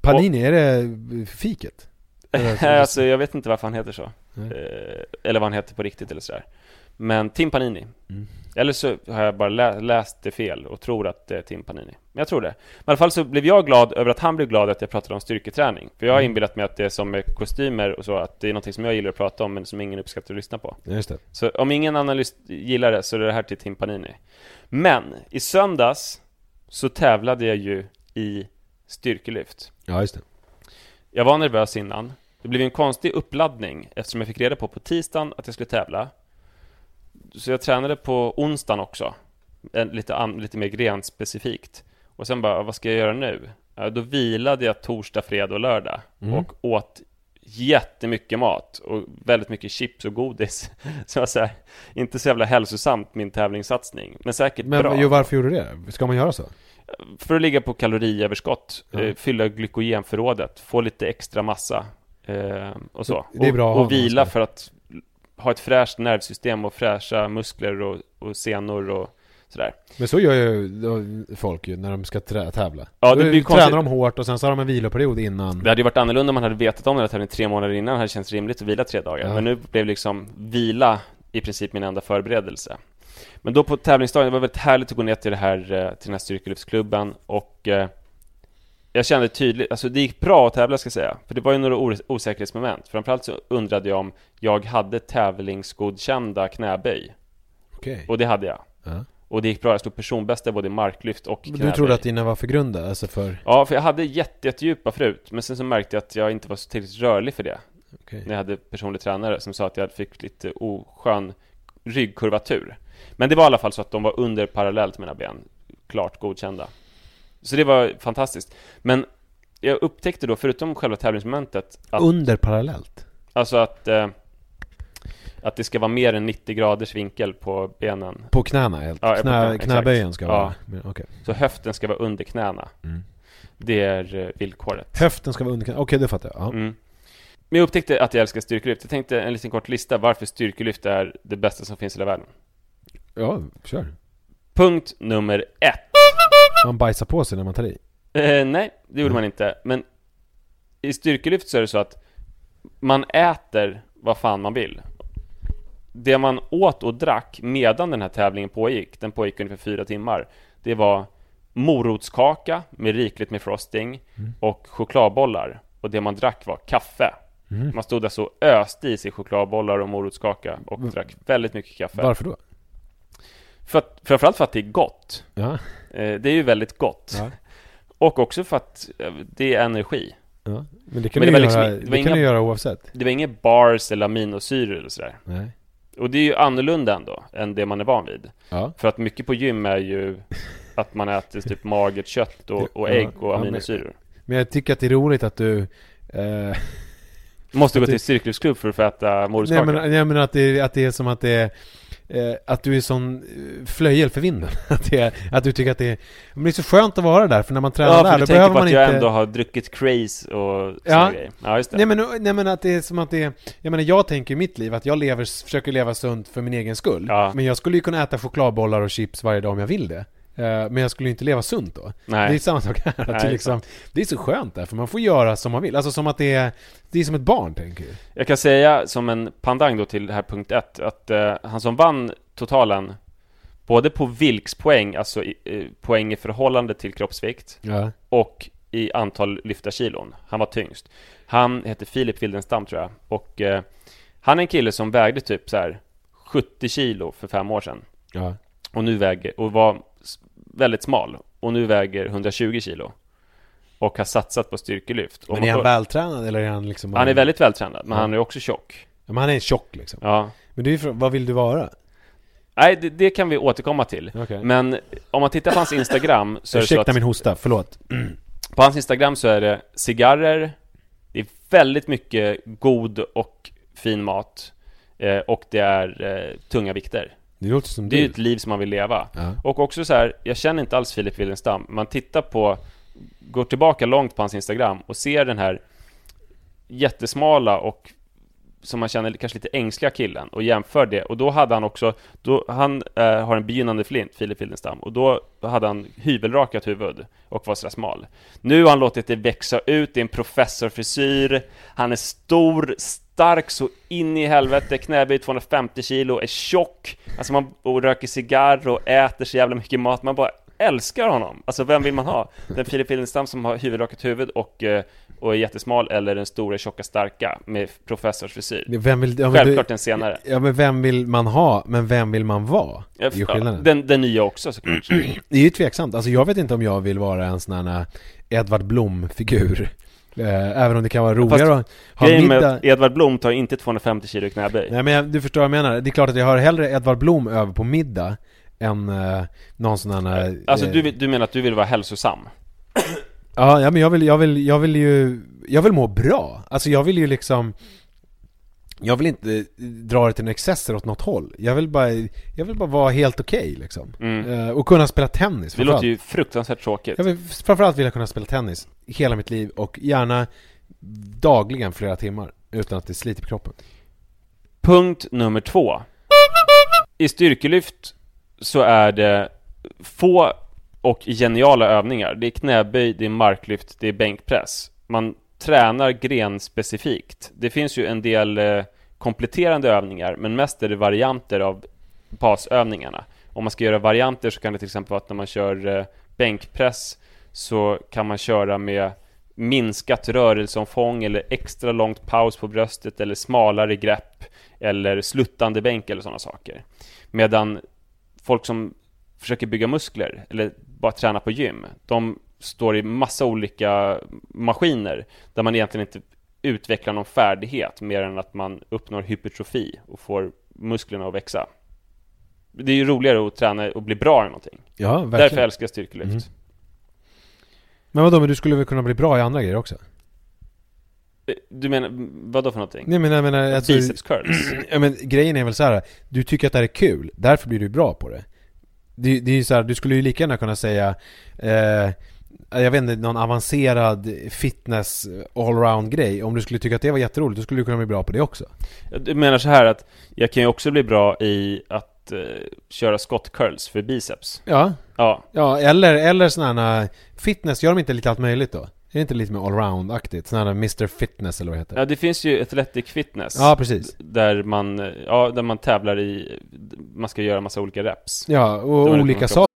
[SPEAKER 3] Panini, är det fiket? *laughs*
[SPEAKER 4] Alltså, jag vet inte varför han heter så. Eh, eller vad han heter på riktigt eller sådär. Men Tim Panini.
[SPEAKER 3] Mm.
[SPEAKER 4] Eller så har jag bara lä- läst det fel och tror att det är Tim Panini. Men jag tror det. Men i alla fall så blev jag glad över att han blev glad att jag pratade om styrketräning. För jag har
[SPEAKER 3] Mm.
[SPEAKER 4] inbillat mig att det är som med kostymer och så, att det är något som jag gillar att prata om men som ingen uppskattar att lyssna på.
[SPEAKER 3] Just det.
[SPEAKER 4] Så om ingen annan lys- gillar det så är det här till Tim Panini. Men i söndags så tävlade jag ju i styrkelyft.
[SPEAKER 3] Ja, just det.
[SPEAKER 4] Jag var nervös innan. Det blev en konstig uppladdning eftersom jag fick reda på på tisdagen att jag skulle tävla. Så jag tränade på onsdagen också. Lite, lite mer grenspecifikt. Och sen bara, vad ska jag göra nu? Då vilade jag torsdag, fredag och lördag.
[SPEAKER 3] Mm.
[SPEAKER 4] Och åt jättemycket mat. Och väldigt mycket chips och godis. *laughs* Så jag säger, inte så jävla hälsosamt min tävlingssatsning. Men säkert
[SPEAKER 3] Men
[SPEAKER 4] bra.
[SPEAKER 3] jo, varför gjorde du det? Ska man göra så?
[SPEAKER 4] För att ligga på kaloriöverskott, eh, fylla glykogenförrådet, få lite extra massa eh, och så.
[SPEAKER 3] Det är bra
[SPEAKER 4] och, och vila för att ha ett fräscht nervsystem och fräscha muskler och, och senor och sådär.
[SPEAKER 3] Men så gör ju folk ju när de ska tävla.
[SPEAKER 4] Ja, det blir
[SPEAKER 3] tränar
[SPEAKER 4] konstigt.
[SPEAKER 3] de hårt och sen så har de en viloperiod innan.
[SPEAKER 4] Det hade ju varit annorlunda om man hade vetat om den här tävlingen tre månader innan, det hade känts rimligt att vila tre dagar.
[SPEAKER 3] Ja.
[SPEAKER 4] Men nu blev liksom vila i princip min enda förberedelse. Men då på tävlingsdagen, det var väldigt härligt att gå ner till, det här, eh, till den här styrkelyftsklubben och eh, jag kände tydligt, alltså det gick bra att tävla ska jag säga, för det var ju några os- osäkerhetsmoment. Framförallt så undrade jag om jag hade tävlingsgodkända knäböj,
[SPEAKER 3] Okej.
[SPEAKER 4] och det hade jag.
[SPEAKER 3] Ja.
[SPEAKER 4] Och det gick bra, jag slog personbästa både i marklyft och
[SPEAKER 3] Du
[SPEAKER 4] knäböj.
[SPEAKER 3] trodde att dina var för grunda, alltså för...
[SPEAKER 4] Ja, för jag hade jätte, jättedjupa förut, men sen så märkte jag att jag inte var så tillräckligt rörlig för det.
[SPEAKER 3] Okej.
[SPEAKER 4] När jag hade personlig tränare som sa att jag fick lite oskön ryggkurvatur. Men det var i alla fall så att de var under parallellt mina ben, klart godkända. Så det var fantastiskt. Men jag upptäckte då, förutom själva tävlingsmomentet, att,
[SPEAKER 3] Under parallellt?
[SPEAKER 4] alltså att, eh, att det ska vara mer än 90 graders vinkel på benen.
[SPEAKER 3] På knäna helt?
[SPEAKER 4] Ja, knä,
[SPEAKER 3] Knä, knäböjen ska
[SPEAKER 4] Ja.
[SPEAKER 3] vara... men, Okej.
[SPEAKER 4] Så höften ska vara under knäna.
[SPEAKER 3] Mm.
[SPEAKER 4] Det är eh, villkoret.
[SPEAKER 3] Höften ska vara under knäna, okej det fattar jag. Ja.
[SPEAKER 4] Mm. Men jag upptäckte att jag älskar styrkelyft. Jag tänkte en liten kort lista varför styrkelyft är det bästa som finns i hela världen.
[SPEAKER 3] Ja, kör.
[SPEAKER 4] Punkt nummer ett.
[SPEAKER 3] Man bajsar på sig när man tar i.
[SPEAKER 4] Eh, nej, det gjorde man inte. Men i styrkelyft så är det så att man äter vad fan man vill. Det man åt och drack medan den här tävlingen pågick, den pågick ungefär fyra timmar, det var morotskaka med rikligt med frosting och chokladbollar. Och det man drack var kaffe.
[SPEAKER 3] Mm.
[SPEAKER 4] Man stod där så öste i sig chokladbollar och morotskaka och drack väldigt mycket kaffe.
[SPEAKER 3] Varför då?
[SPEAKER 4] För att, framförallt för att det är gott.
[SPEAKER 3] Ja.
[SPEAKER 4] Eh, det är ju väldigt gott.
[SPEAKER 3] Ja.
[SPEAKER 4] Och också för att eh, det är energi.
[SPEAKER 3] ja. Men det kan
[SPEAKER 4] Men
[SPEAKER 3] du
[SPEAKER 4] det
[SPEAKER 3] göra,
[SPEAKER 4] liksom-
[SPEAKER 3] det
[SPEAKER 4] det var
[SPEAKER 3] kan
[SPEAKER 4] inga-
[SPEAKER 3] du göra oavsett.
[SPEAKER 4] Det var inget bars eller aminosyror eller sådär.
[SPEAKER 3] Nej.
[SPEAKER 4] Och det är ju annorlunda ändå, än det man är van vid.
[SPEAKER 3] Ja.
[SPEAKER 4] För att mycket på gym är ju *laughs* att man äter typ magert kött och, och ägg och aminosyror.
[SPEAKER 3] Men jag tycker att det är roligt att du... Eh,
[SPEAKER 4] Måste gå
[SPEAKER 3] att
[SPEAKER 4] till
[SPEAKER 3] det-
[SPEAKER 4] styrkelyftsklubb för att få äta
[SPEAKER 3] nej
[SPEAKER 4] morotskaka.
[SPEAKER 3] men, jag menar att det, är- att det är som att det är... Eh, att du är sån eh, flöjel för vinden. *laughs* Att, det att du tycker att det är... Men det är så skönt att vara där, för när man tränar
[SPEAKER 4] Ja,
[SPEAKER 3] där,
[SPEAKER 4] för
[SPEAKER 3] då
[SPEAKER 4] du tänker
[SPEAKER 3] behöver
[SPEAKER 4] på
[SPEAKER 3] man
[SPEAKER 4] att
[SPEAKER 3] inte...
[SPEAKER 4] jag ändå har druckit craze och
[SPEAKER 3] Ja.
[SPEAKER 4] grejer. Ja, just det.
[SPEAKER 3] Nej men, nej men att det är som att det är, jag menar jag tänker i mitt liv att jag lever, försöker leva sunt för min egen skull.
[SPEAKER 4] Ja.
[SPEAKER 3] Men jag skulle ju kunna äta chokladbollar och chips varje dag om jag vill det. Eh, men jag skulle inte leva sunt då.
[SPEAKER 4] Nej.
[SPEAKER 3] Det är samma sak här. Att
[SPEAKER 4] Nej,
[SPEAKER 3] det, liksom, det är så skönt där, för man får göra som man vill. Alltså som att det är, det är som ett barn, tänker jag.
[SPEAKER 4] Jag kan säga som en pandang då till det här punkt ett att eh, han som vann totalen både på Vilks-poäng, alltså i, eh, poäng i förhållande till kroppsvikt
[SPEAKER 3] Ja.
[SPEAKER 4] och i antal lyfta kilon. Han var tyngst. Han heter Filip Wildenstam tror jag och eh, han är en kille som vägde typ så här 70 kilo för fem år sedan
[SPEAKER 3] Ja.
[SPEAKER 4] och nu väger och var väldigt smal och nu väger 120 kilo och har satsat på styrkelyft. Och
[SPEAKER 3] Men är han vältränad eller är han liksom
[SPEAKER 4] han är väldigt vältränad, men
[SPEAKER 3] Ja.
[SPEAKER 4] han är också tjock.
[SPEAKER 3] Ja, Men han är tjock liksom.
[SPEAKER 4] Ja.
[SPEAKER 3] Men det är ju vad vill du vara?
[SPEAKER 4] Nej, det, det kan vi återkomma till.
[SPEAKER 3] Okej.
[SPEAKER 4] Men om man tittar på hans Instagram så är det så att
[SPEAKER 3] min hosta, förlåt.
[SPEAKER 4] på hans Instagram så är det cigarrer, det är väldigt mycket god och fin mat eh, och det är eh, tunga vikter.
[SPEAKER 3] Det låter som
[SPEAKER 4] Det är ju
[SPEAKER 3] du.
[SPEAKER 4] ett liv som man vill leva.
[SPEAKER 3] Ja.
[SPEAKER 4] Och också så här, jag känner inte alls Filip Wildenstam. Man tittar på, går tillbaka långt på hans Instagram och ser den här jättesmala och som man känner kanske lite ängsliga killen och jämför det. Och då hade han också, då, han eh, har en begynnande flint, Filip Wildenstam, och då hade han hyvelrakat huvud och var sådär smal. Nu har han låtit det växa ut, det är en professorfrisyr, han är stor, stark så in i helvete, knäböj 250 kilo, är tjock, alltså man och röker cigarr och äter så jävla mycket mat, man bara älskar honom. Alltså vem vill man ha? Den Filip Wildenstam som har hyvelrakat huvud och, eh, och är jättesmal eller den stora, tjocka, starka med professorsfrisyr?
[SPEAKER 3] Vem vill, ja,
[SPEAKER 4] Självklart
[SPEAKER 3] du,
[SPEAKER 4] den senare.
[SPEAKER 3] Ja men vem vill man ha, men vem vill man vara?
[SPEAKER 4] Ja,
[SPEAKER 3] Det är ju skillnaden.
[SPEAKER 4] den, den nya också såklart. *clears throat*
[SPEAKER 3] Det är ju tveksamt, alltså jag vet inte om jag vill vara en sån här Edvard Blom-figur eh, Även om det kan vara roligare att ha
[SPEAKER 4] Grejen
[SPEAKER 3] middag
[SPEAKER 4] med Edvard Blom tar inte 250 kilo i knäböj.
[SPEAKER 3] Nej men jag, du förstår vad jag menar, det är klart att jag har hellre Edvard Blom över på middag Än eh, någon sån här eh,
[SPEAKER 4] Alltså du, vill- du menar att du vill vara hälsosam?
[SPEAKER 3] Ja, ja men jag vill, jag vill, jag vill ju Jag vill må bra, alltså jag vill ju liksom Jag vill inte dra det till en excesser åt något håll Jag vill bara, jag vill bara vara helt okej liksom
[SPEAKER 4] Mm.
[SPEAKER 3] Eh, Och kunna spela tennis
[SPEAKER 4] Det låter ju fruktansvärt tråkigt.
[SPEAKER 3] Jag vill framförallt vilja kunna spela tennis hela mitt liv och gärna dagligen flera timmar utan att det sliter på kroppen.
[SPEAKER 4] Punkt nummer två. I styrkelyft så är det få och geniala övningar. Det är knäböj, det är marklyft, det är bänkpress. Man tränar grenspecifikt. Det finns ju en del eh, kompletterande övningar, men mest är det varianter av basövningarna. Om man ska göra varianter så kan det till exempel vara att när man kör eh, bänkpress så kan man köra med minskat rörelseomfång eller extra långt paus på bröstet eller smalare grepp eller sluttande bänk eller sådana saker. Medan folk som försöker bygga muskler eller bara träna på gym, de står i massa olika maskiner där man egentligen inte utvecklar någon färdighet mer än att man uppnår hypertrofi och får musklerna att växa. Det är ju roligare att träna och bli bra i någonting.
[SPEAKER 3] Ja,
[SPEAKER 4] Därför
[SPEAKER 3] verkligen.
[SPEAKER 4] älskar jag styrkelyft.
[SPEAKER 3] Mhm. Men vadå, men du skulle väl kunna bli bra i andra grejer också?
[SPEAKER 4] Eh, Du menar, vad då för någonting?
[SPEAKER 3] Nej men jag menar, alltså,
[SPEAKER 4] Biceps curls? *clears throat*
[SPEAKER 3] ja, men grejen är väl så här. du tycker att det här är kul, därför blir du bra på det. Det, det är ju så här, du skulle ju lika gärna kunna säga eh, jag vet inte, någon avancerad fitness allround grej Om du skulle tycka att det var jätteroligt, då skulle du kunna bli bra på det också
[SPEAKER 4] Du menar så här att jag kan ju också bli bra i att eh, köra skott curls för biceps?
[SPEAKER 3] Ja,
[SPEAKER 4] Ja,
[SPEAKER 3] ja eller, eller sådana här fitness, gör de inte lite allt möjligt då? Är det inte lite mer allround-aktigt? Sådana här Mr Fitness eller vad det heter?
[SPEAKER 4] ja det finns ju Athletic Fitness
[SPEAKER 3] Ja, precis.
[SPEAKER 4] Där man, eh, ja, där man tävlar i, man ska göra massa olika reps
[SPEAKER 3] Ja, och olika saker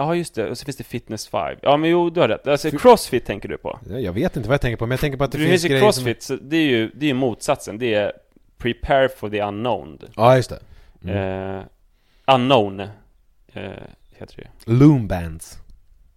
[SPEAKER 4] Ja, just det. Och så finns det Fitness 5. Ja, men jo, du har rätt. Alltså, Crossfit tänker du på.
[SPEAKER 3] Jag vet inte vad jag tänker på, men jag tänker på att det
[SPEAKER 4] Det
[SPEAKER 3] finns
[SPEAKER 4] finns ju
[SPEAKER 3] grejer som...
[SPEAKER 4] Crossfit, så det är ju, det är ju motsatsen. Det är Prepare for the unknown.
[SPEAKER 3] Ja, just det.
[SPEAKER 4] Eh, unknown, eh, heter det
[SPEAKER 3] Loom bands.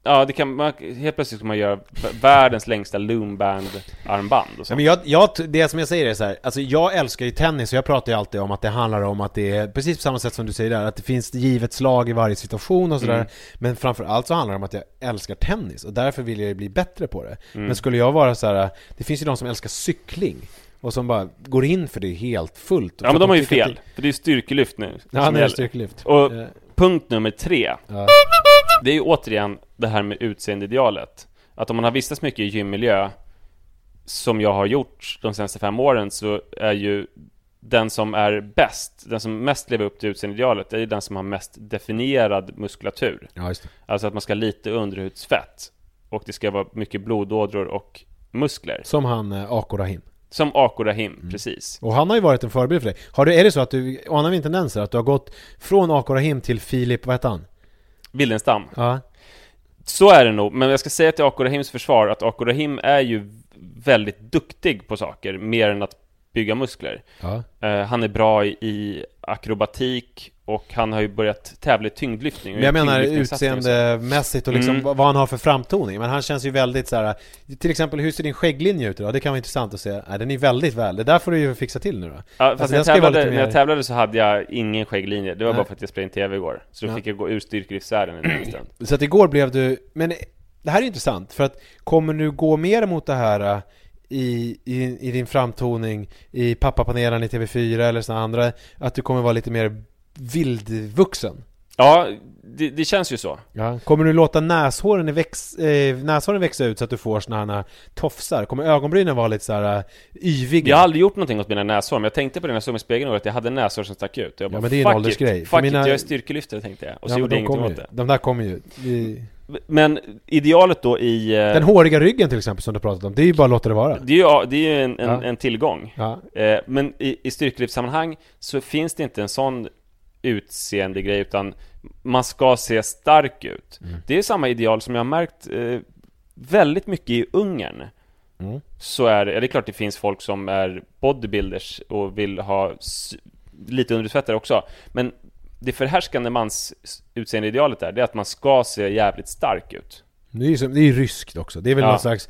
[SPEAKER 4] Ja, det kan man, helt plötsligt ska man göra världens längsta loomband-armband och
[SPEAKER 3] Ja,
[SPEAKER 4] så.
[SPEAKER 3] men jag, jag, det som jag säger är så här, alltså jag älskar ju tennis och jag pratar ju alltid om att det handlar om att det är, precis på samma sätt som du säger där, att det finns givet slag i varje situation och sådär.
[SPEAKER 4] Mm.
[SPEAKER 3] Men framförallt så handlar det om att jag älskar tennis och därför vill jag ju bli bättre på det.
[SPEAKER 4] Mm.
[SPEAKER 3] Men skulle jag vara så här, det finns ju de som älskar cykling och som bara går in för det helt fullt.
[SPEAKER 4] Ja, men de har ju fel. För det är styrkelyft nu.
[SPEAKER 3] Ja, är det
[SPEAKER 4] gäller.
[SPEAKER 3] styrkelyft.
[SPEAKER 4] Och
[SPEAKER 3] Eh,
[SPEAKER 4] punkt nummer tre.
[SPEAKER 3] Ja.
[SPEAKER 4] Det är ju återigen det här med utseendeidealet. Att om man har vistats mycket i gymmiljö, som jag har gjort de senaste fem åren, så är ju den som är bäst, den som mest lever upp till utseendeidealet, är ju den som har mest definierad muskulatur.
[SPEAKER 3] Ja, just det.
[SPEAKER 4] Alltså att man ska ha lite underhudsfett. Och det ska vara mycket blodådror och muskler.
[SPEAKER 3] Som han eh, Ako Rahim.
[SPEAKER 4] Som Ako Rahim,
[SPEAKER 3] Mm.
[SPEAKER 4] precis.
[SPEAKER 3] Och han har ju varit en förebild för dig. Har du, är det så att du, anar vi tendenser att du har gått från Ako Rahim till Filip, vad heter han?
[SPEAKER 4] Wildenstam.
[SPEAKER 3] Ja.
[SPEAKER 4] Så är det nog, men jag ska säga till Ako Rahims försvar att Ako Rahim är ju väldigt duktig på saker, mer än att bygga muskler.
[SPEAKER 3] Ja.
[SPEAKER 4] Eh, han är bra i, i akrobatik och han har ju börjat tävla i tyngdlyftning.
[SPEAKER 3] Men jag menar utseendemässigt och liksom
[SPEAKER 4] Mm.
[SPEAKER 3] vad han har för framtoning. Men han känns ju väldigt så här. Till exempel, hur ser din skägglinje ut idag? Det kan vara intressant att se. Nej, den är väldigt väl. Det där får du ju fixa till nu då.
[SPEAKER 4] Ja, fast
[SPEAKER 3] Alltså,
[SPEAKER 4] jag tävlade,
[SPEAKER 3] lite
[SPEAKER 4] när jag
[SPEAKER 3] mer-
[SPEAKER 4] tävlade så hade jag ingen skägglinje. Det var
[SPEAKER 3] Nej.
[SPEAKER 4] bara för att jag spelade in TV igår. Så då
[SPEAKER 3] Ja.
[SPEAKER 4] fick jag gå ur styrkelyftsvärlden en stund.
[SPEAKER 3] Så att igår blev du, men det här är intressant för att kommer du gå mer mot det här äh, i, i, i din framtoning i pappapanelen i TV4 eller sådana andra, att du kommer vara lite mer vildvuxen?
[SPEAKER 4] Ja, det, det känns ju så.
[SPEAKER 3] Ja. Kommer du låta näshåren, i väx, eh, näshåren växa ut så att du får sådana här tofsar? Kommer ögonbrynen vara lite så här äh, yviga?
[SPEAKER 4] Jag har aldrig gjort någonting åt mina näshår, men jag tänkte på det när jag såg mig i spegeln att jag hade näshår som stack ut. Jag bara,
[SPEAKER 3] Ja, men det är en åldersgrej.
[SPEAKER 4] It, fuck
[SPEAKER 3] mina-
[SPEAKER 4] it, jag är styrkelyftare tänkte jag. Och så
[SPEAKER 3] Ja,
[SPEAKER 4] gjorde
[SPEAKER 3] de
[SPEAKER 4] jag ingenting åt det.
[SPEAKER 3] De där kommer ju. Vi-
[SPEAKER 4] Men idealet då i... eh,
[SPEAKER 3] Den håriga ryggen till exempel som du pratat om, det är ju bara att låta det vara.
[SPEAKER 4] Det är ju, det är ju en, en,
[SPEAKER 3] Ja.
[SPEAKER 4] en tillgång.
[SPEAKER 3] Ja.
[SPEAKER 4] Eh, men i, i styrkelyftssammanhang så finns det inte en sån utseende grej utan man ska se stark ut.
[SPEAKER 3] Mm.
[SPEAKER 4] Det är samma ideal som jag har märkt eh, väldigt mycket i Ungern.
[SPEAKER 3] Mm.
[SPEAKER 4] Så är det, ja, det är klart det finns folk som är bodybuilders och vill ha lite underhudsfetter också. Men det förhärskande mans utseendeidealet där, det är att man ska se jävligt stark ut.
[SPEAKER 3] Det är ju som- det är ju ryskt också. Det är väl
[SPEAKER 4] Ja.
[SPEAKER 3] någon slags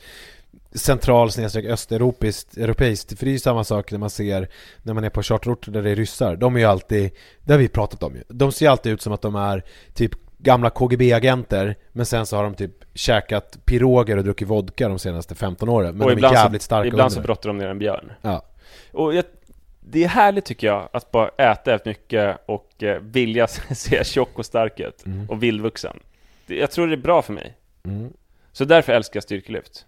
[SPEAKER 3] central snedstreck östeuropeiskt, europeiskt. För det är ju samma sak när man ser när man är på charterorter där det är ryssar. De är ju alltid, det har vi pratat om ju. De ser alltid ut som att de är typ gamla KGB-agenter men sen så har de typ käkat piroger och druckit vodka de senaste 15 åren. Men
[SPEAKER 4] och
[SPEAKER 3] de är jävligt
[SPEAKER 4] så,
[SPEAKER 3] starka
[SPEAKER 4] ibland så brottar de ner en björn.
[SPEAKER 3] Ja.
[SPEAKER 4] Och jag, det är härligt tycker jag, att bara äta efter mycket och eh, vilja *laughs* se tjock och stark ut. Och vildvuxen. Det, jag tror det är bra för mig.
[SPEAKER 3] Mm.
[SPEAKER 4] Så därför älskar jag styrkelyft.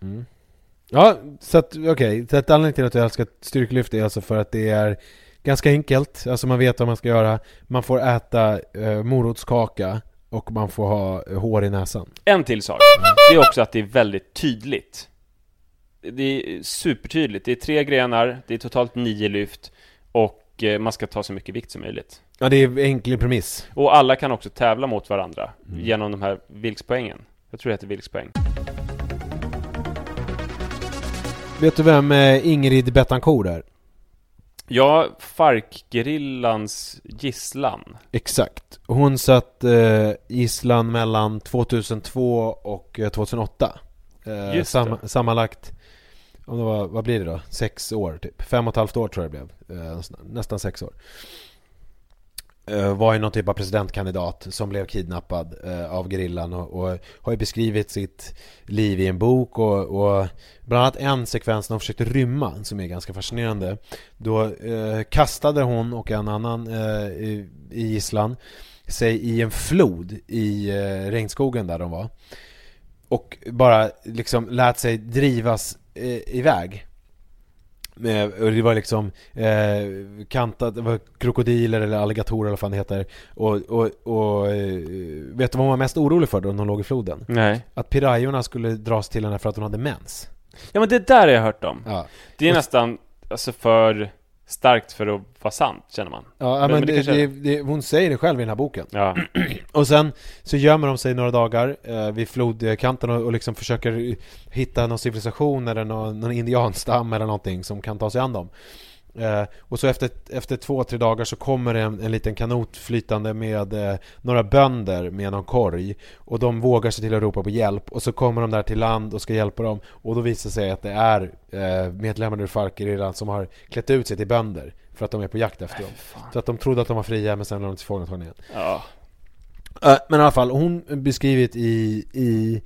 [SPEAKER 3] Ja, så att okej. Så att anledningen till att jag älskar styrkelyft är alltså för att det är ganska enkelt. Alltså man vet vad man ska göra. Man får äta eh, morotskaka och man får ha eh, hår i näsan.
[SPEAKER 4] En till sak. Det är också att det är väldigt tydligt. Det är supertydligt. Det är tre grenar, det är totalt nio lyft och eh, man ska ta så mycket vikt som möjligt.
[SPEAKER 3] Ja, det är enkel premiss.
[SPEAKER 4] Och alla kan också tävla mot varandra genom de här vilkspoängen. Jag tror det heter vilkspoäng.
[SPEAKER 3] Vet du vem eh, Ingrid Betancourt är?
[SPEAKER 4] Ja, Farc-gerillans gisslan.
[SPEAKER 3] Exakt. Hon satt eh, gisslan mellan 2002 och eh, 2008. Eh,
[SPEAKER 4] Just
[SPEAKER 3] sam-
[SPEAKER 4] det.
[SPEAKER 3] sammanlagt, om det var, vad blir det då? Sex år typ. Fem och ett halvt år tror jag det blev. Eh, nästan sex år. Eh, var ju någon typ av presidentkandidat som blev kidnappad eh, av gerillan och, och har ju beskrivit sitt liv i en bok och, och bland annat en sekvens när hon försökte rymma som är ganska fascinerande. Då eh, kastade hon och en annan eh, i, i gisslan sig i en flod i eh, regnskogen där de var och bara liksom lät sig drivas eh, iväg och det var liksom eh, kantat, det var krokodiler eller alligatorer eller vad fan det heter Och, och, och eh, vet du vad hon var mest orolig för då när hon låg i floden?
[SPEAKER 4] Nej.
[SPEAKER 3] Att pirajorna skulle dras till henne för att hon hade mens
[SPEAKER 4] Ja men det där har jag hört om.
[SPEAKER 3] Ja,
[SPEAKER 4] Det är nästan alltså för starkt för att vara sant, känner man.
[SPEAKER 3] ja
[SPEAKER 4] Men-
[SPEAKER 3] men,
[SPEAKER 4] det
[SPEAKER 3] det,
[SPEAKER 4] kanske
[SPEAKER 3] det, hon säger det själv i den här boken
[SPEAKER 4] Ja. *clears throat*
[SPEAKER 3] Och sen så gömmer de sig några dagar eh, vid flodkanten och, och liksom försöker hitta någon civilisation eller någon, någon indianstam eller någonting som kan ta sig an dem. Eh, och så efter, efter två, tre dagar så kommer en, en liten kanot flytande med eh, några bönder med någon korg och de vågar sig till att ropa på hjälp och så kommer de där till land och ska hjälpa dem och då visar det sig att det är eh, medlemmar ur Farc som har klätt ut sig till bönder för att de är på jakt efter dem. Så att de trodde att de var fria men sen blev de tillfångatagna igen.
[SPEAKER 4] ja.
[SPEAKER 3] Eh, Men i alla fall, hon beskrivit i, i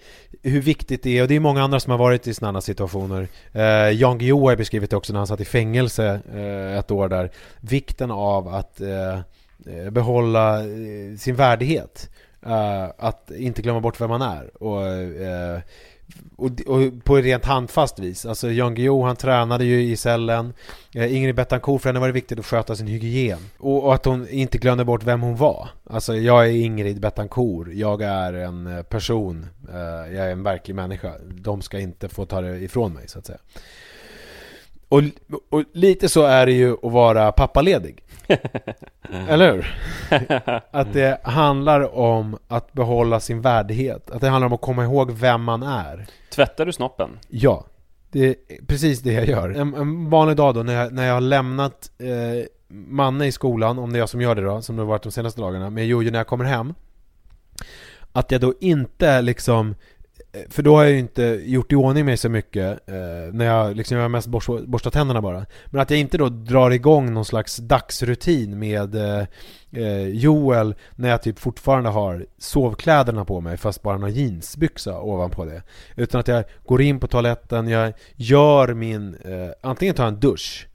[SPEAKER 3] hur viktigt det är, och det är många andra som har varit i sådana situationer. Eh, Jan Guillou har beskrivit det också när han satt i fängelse eh, ett år där. Vikten av att eh, eh behålla eh, sin värdighet. Eh, att inte glömma bort vem man är. Och, eh, och, och på ett rent handfast vis. Alltså Jan Guillou han tränade ju i cellen. Eh, Ingrid Betancourt, för henne var det viktigt att sköta sin hygien. Och, och att hon inte glömde bort vem hon var. Alltså jag är Ingrid Betancourt. Jag är en eh, person. Eh, jag är en verklig människa. De ska inte få ta det ifrån mig så att säga. Och, och lite så är det ju att vara pappaledig. *laughs* Eller hur? Att det handlar om att behålla sin värdighet. Att det handlar om att komma ihåg vem man är.
[SPEAKER 4] Tvättar du snoppen?
[SPEAKER 3] Ja, det är precis det jag gör. En, en vanlig dag då när jag, när jag har lämnat eh, Manne i skolan, om det är jag som gör det då, som det har varit de senaste dagarna, med Jojo när jag kommer hem. Att jag då inte liksom Eh, för då har jag ju inte gjort i ordning mig så mycket eh, När jag liksom, jag har mest borst, borstat tänderna bara. Men att jag inte då drar igång någon slags dagsrutin med eh, eh Joel När jag typ fortfarande har sovkläderna på mig fast bara någon jeansbyxa ovanpå det. Utan att jag går in på toaletten, jag gör min, eh, antingen tar jag en dusch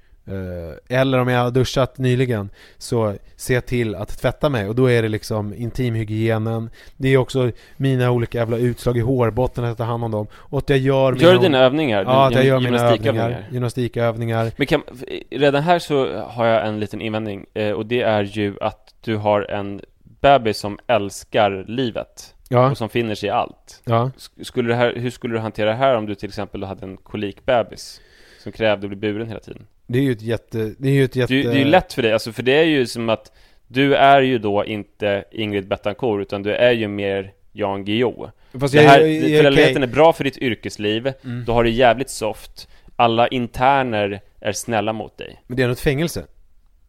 [SPEAKER 3] eller om jag har duschat nyligen så jag till att tvätta mig. Och då är det liksom intimhygienen. Det är också mina olika jävla utslag i hårbotten att ta hand om dem. Och att jag gör
[SPEAKER 4] Gör du
[SPEAKER 3] mina-
[SPEAKER 4] dina övningar?
[SPEAKER 3] Ja, att jag gör mina övningar, gymnastikövningar.
[SPEAKER 4] Men kan, redan här så har jag en liten invändning eh, och det är ju att du har en bebis som älskar livet.
[SPEAKER 3] Ja,
[SPEAKER 4] och som finner sig i allt.
[SPEAKER 3] ja.
[SPEAKER 4] Sk- Skulle det här, hur skulle du hantera det här om du till exempel hade en kolikbebis som krävde att bli buren hela tiden?
[SPEAKER 3] Det är ju ett jätte, det är ju ett jätte
[SPEAKER 4] Det, det är ju lätt för dig, alltså för det är ju som att du är ju då inte Ingrid Betancourt utan du är ju mer Jan Guillou.
[SPEAKER 3] Fast
[SPEAKER 4] Det
[SPEAKER 3] jag,
[SPEAKER 4] här,
[SPEAKER 3] jag, jag,
[SPEAKER 4] föräldraledigheten är bra för ditt yrkesliv,
[SPEAKER 3] Mm.
[SPEAKER 4] du har det jävligt soft, alla interner är snälla mot dig.
[SPEAKER 3] Men det är nog ett fängelse,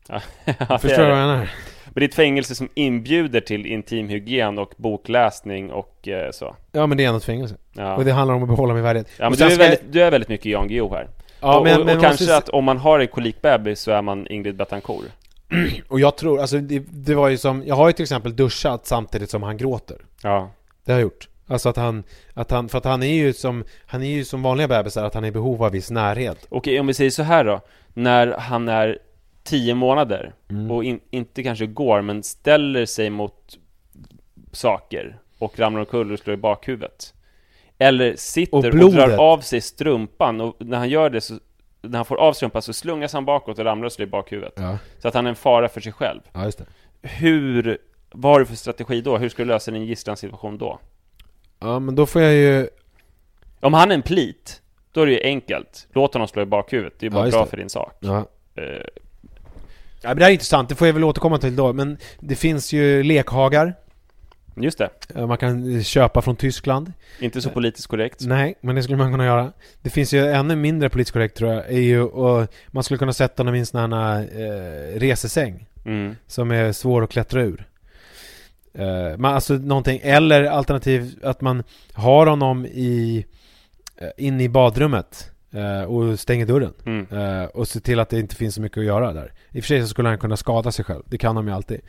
[SPEAKER 4] Ja, *laughs*
[SPEAKER 3] förstår du vad jag menar?
[SPEAKER 4] Men det är ett fängelse som inbjuder till intimhygien och bokläsning och eh, så.
[SPEAKER 3] Ja men det är ändå ett fängelse
[SPEAKER 4] Ja,
[SPEAKER 3] Och det handlar om att behålla min värdighet
[SPEAKER 4] ja men du är,
[SPEAKER 3] jag-
[SPEAKER 4] väldigt, du är väldigt mycket Jan Guillou här.
[SPEAKER 3] Ja
[SPEAKER 4] och
[SPEAKER 3] men,
[SPEAKER 4] och,
[SPEAKER 3] men
[SPEAKER 4] och kanske
[SPEAKER 3] måste-
[SPEAKER 4] att om man har en kolikbebis så är man Ingrid Betancourt. *clears throat*
[SPEAKER 3] Och jag tror, alltså det, det var ju som, jag har ju till exempel duschat samtidigt som han gråter
[SPEAKER 4] Ja.
[SPEAKER 3] Det har jag gjort Alltså att han, att han, för att han är ju som, han är ju som vanliga bebisar att han är i behov av viss närhet
[SPEAKER 4] Okej, om vi säger så här då. När han är 10 månader
[SPEAKER 3] Mm.
[SPEAKER 4] och in, inte kanske går, men ställer sig mot saker och ramlar omkull och slår i bakhuvudet. Eller sitter
[SPEAKER 3] Och
[SPEAKER 4] och, drar av sig strumpan och när han gör det så när han får av strumpan så slungas han bakåt och ramlar och slår i bakhuvudet.
[SPEAKER 3] Ja,
[SPEAKER 4] Så att han är en fara för sig själv.
[SPEAKER 3] ja just det
[SPEAKER 4] Hur, vad har du för strategi då? Hur ska du lösa din gisslansituation då?
[SPEAKER 3] Ja men då får jag ju
[SPEAKER 4] Om han är en plit, då är det ju enkelt. Låt honom slå i bakhuvudet, det är ju
[SPEAKER 3] Ja,
[SPEAKER 4] bara
[SPEAKER 3] just
[SPEAKER 4] bra
[SPEAKER 3] det.
[SPEAKER 4] för din sak.
[SPEAKER 3] Ja
[SPEAKER 4] Eh,
[SPEAKER 3] Ja, men det här är intressant, det får jag väl återkomma till då Men det finns ju lekhagar
[SPEAKER 4] just det.
[SPEAKER 3] eh, Man kan köpa från Tyskland
[SPEAKER 4] Inte så politiskt korrekt.
[SPEAKER 3] Nej, men det skulle man kunna göra Det finns ju ännu mindre politiskt korrekt tror jag är ju, och Man skulle kunna sätta honom i en sån här eh, resesäng
[SPEAKER 4] Mm.
[SPEAKER 3] Som är svår att klättra ur eh, man, Alltså någonting, eller alternativ att man har honom i eh, Inne i badrummet eh, Och stänger dörren
[SPEAKER 4] Mm.
[SPEAKER 3] Eh, och se till att det inte finns så mycket att göra där. I och för sig så skulle han kunna skada sig själv, det kan han ju alltid.